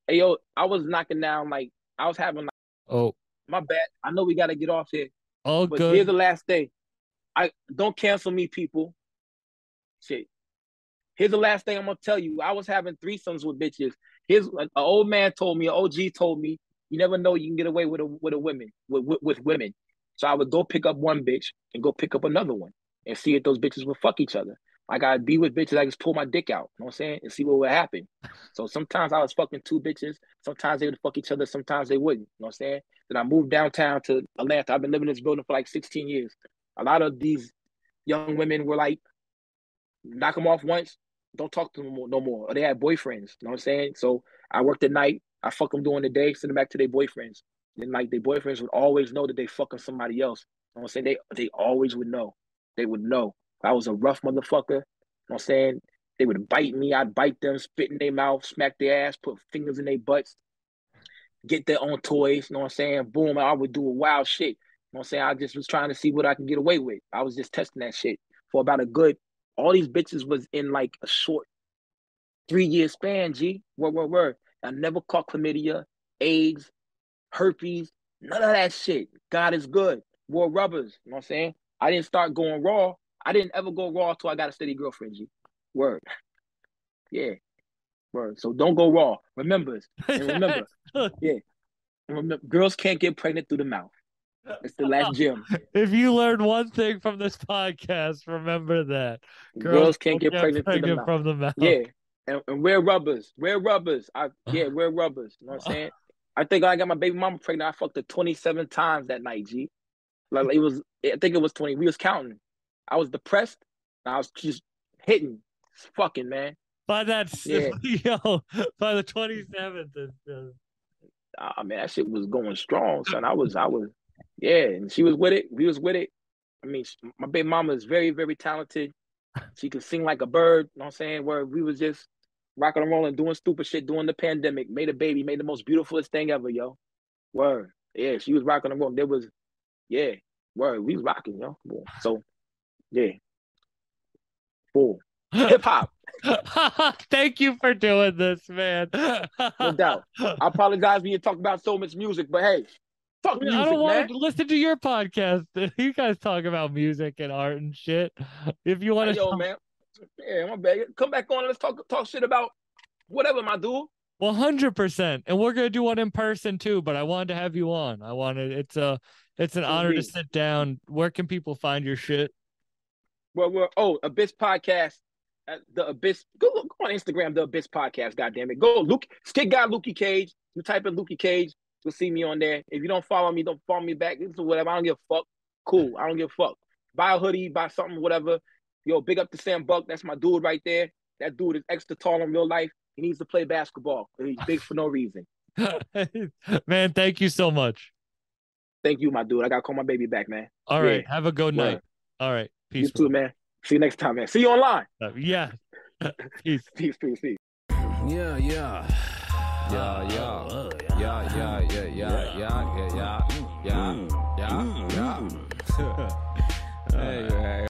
Hey, yo, I was knocking down like I was having like oh, my bad. I know we gotta get off here, Oh, but good. here's the last day. I don't cancel me, people. Shit. Here's the last thing I'm gonna tell you. I was having threesomes with bitches. Here's an old man told me, an OG told me, you never know you can get away with a with a women with, with with women. So I would go pick up one bitch and go pick up another one and see if those bitches would fuck each other. Like I'd be with bitches, I just pull my dick out, you know what I'm saying, and see what would happen. So sometimes I was fucking two bitches, sometimes they would fuck each other, sometimes they wouldn't, you know what I'm saying? Then I moved downtown to Atlanta. I've been living in this building for like 16 years. A lot of these young women were like, knock them off once, don't talk to them no more. Or they had boyfriends, you know what I'm saying? So I worked at night, I fuck them during the day, send them back to their boyfriends. Then like their boyfriends would always know that they fucking somebody else. You know what I'm saying? They they always would know. They would know. I was a rough motherfucker. You know what I'm saying? They would bite me, I'd bite them, spit in their mouth, smack their ass, put fingers in their butts, get their own toys, you know what I'm saying? Boom, I would do a wild shit. You know what I'm saying? I just was trying to see what I can get away with. I was just testing that shit for about a good all these bitches was in like a short three year span, G. Word, word, word. I never caught chlamydia, AIDS, herpes, none of that shit. God is good. Wore rubbers, you know what I'm saying? I didn't start going raw. I didn't ever go raw until I got a steady girlfriend, G. Word. Yeah. Word. So don't go raw. Remember, and remember, yeah. Remember, girls can't get pregnant through the mouth. It's the last gym. if you learn one thing from this podcast, remember that Girls, can't don't get pregnant, through the mouth. from the mouth. Yeah. And, and wear rubbers. Wear rubbers. I yeah, wear rubbers. You know what I'm saying? I think I got my baby mama pregnant. I fucked her 27 times that night, G. Like it was I think it was 20. We was counting. I was depressed. I was just hitting, fucking man. By that, Yeah. yo, by the twenty seventh, it's just Ah man, that shit was going strong, son. I was, I was, yeah, and she was with it. We was with it. I mean, my big mama is very, very talented. She could sing like a bird. You know what I'm saying? Where we was just rocking and rolling, doing stupid shit during the pandemic. Made a baby, made the most beautifulest thing ever, yo. Word, yeah, she was rocking and rolling. There was, yeah, word, we rocking, yo. Boom. So, yeah, full. hip hop. Thank you for doing this, man. No doubt. I apologize when you talk about so much music, but hey, fuck I music, don't man. want to listen to your podcast. You guys talk about music and art and shit. If you want Hey, to, yo, man. Yeah, my bad. Come back on. Let's talk talk shit about whatever, my dude. One hundred percent, and we're gonna do one in person too. But I wanted to have you on. I wanted it's a it's an honor to sit down. Where can people find your shit? Well, we're oh Abyss Podcast. Uh, the Abyss. Go, go on Instagram. The Abyss Podcast. God damn it. Go Luke Skid Guy Lukey Cage. You type in Lukey Cage. You'll see me on there. If you don't follow me, don't follow me back. This is whatever. I don't give a fuck. Cool. I don't give a fuck. Buy a hoodie. Buy something. Whatever. Yo, big up to Sam Buck. That's my dude right there. That dude is extra tall in real life. He needs to play basketball. He's big for no reason. man, thank you so much. Thank you, my dude. I gotta call my baby back, man. All Yeah. right, have a good Word. night. All right, Peace. You too, man. See you next time, man. See you online. bro. Yeah, peace. Peace, peace, peace. Yeah, yeah. Yeah, yeah. Yeah, yeah, yeah, yeah, yeah, yeah, yeah, yeah, yeah, yeah. Mm. Hey,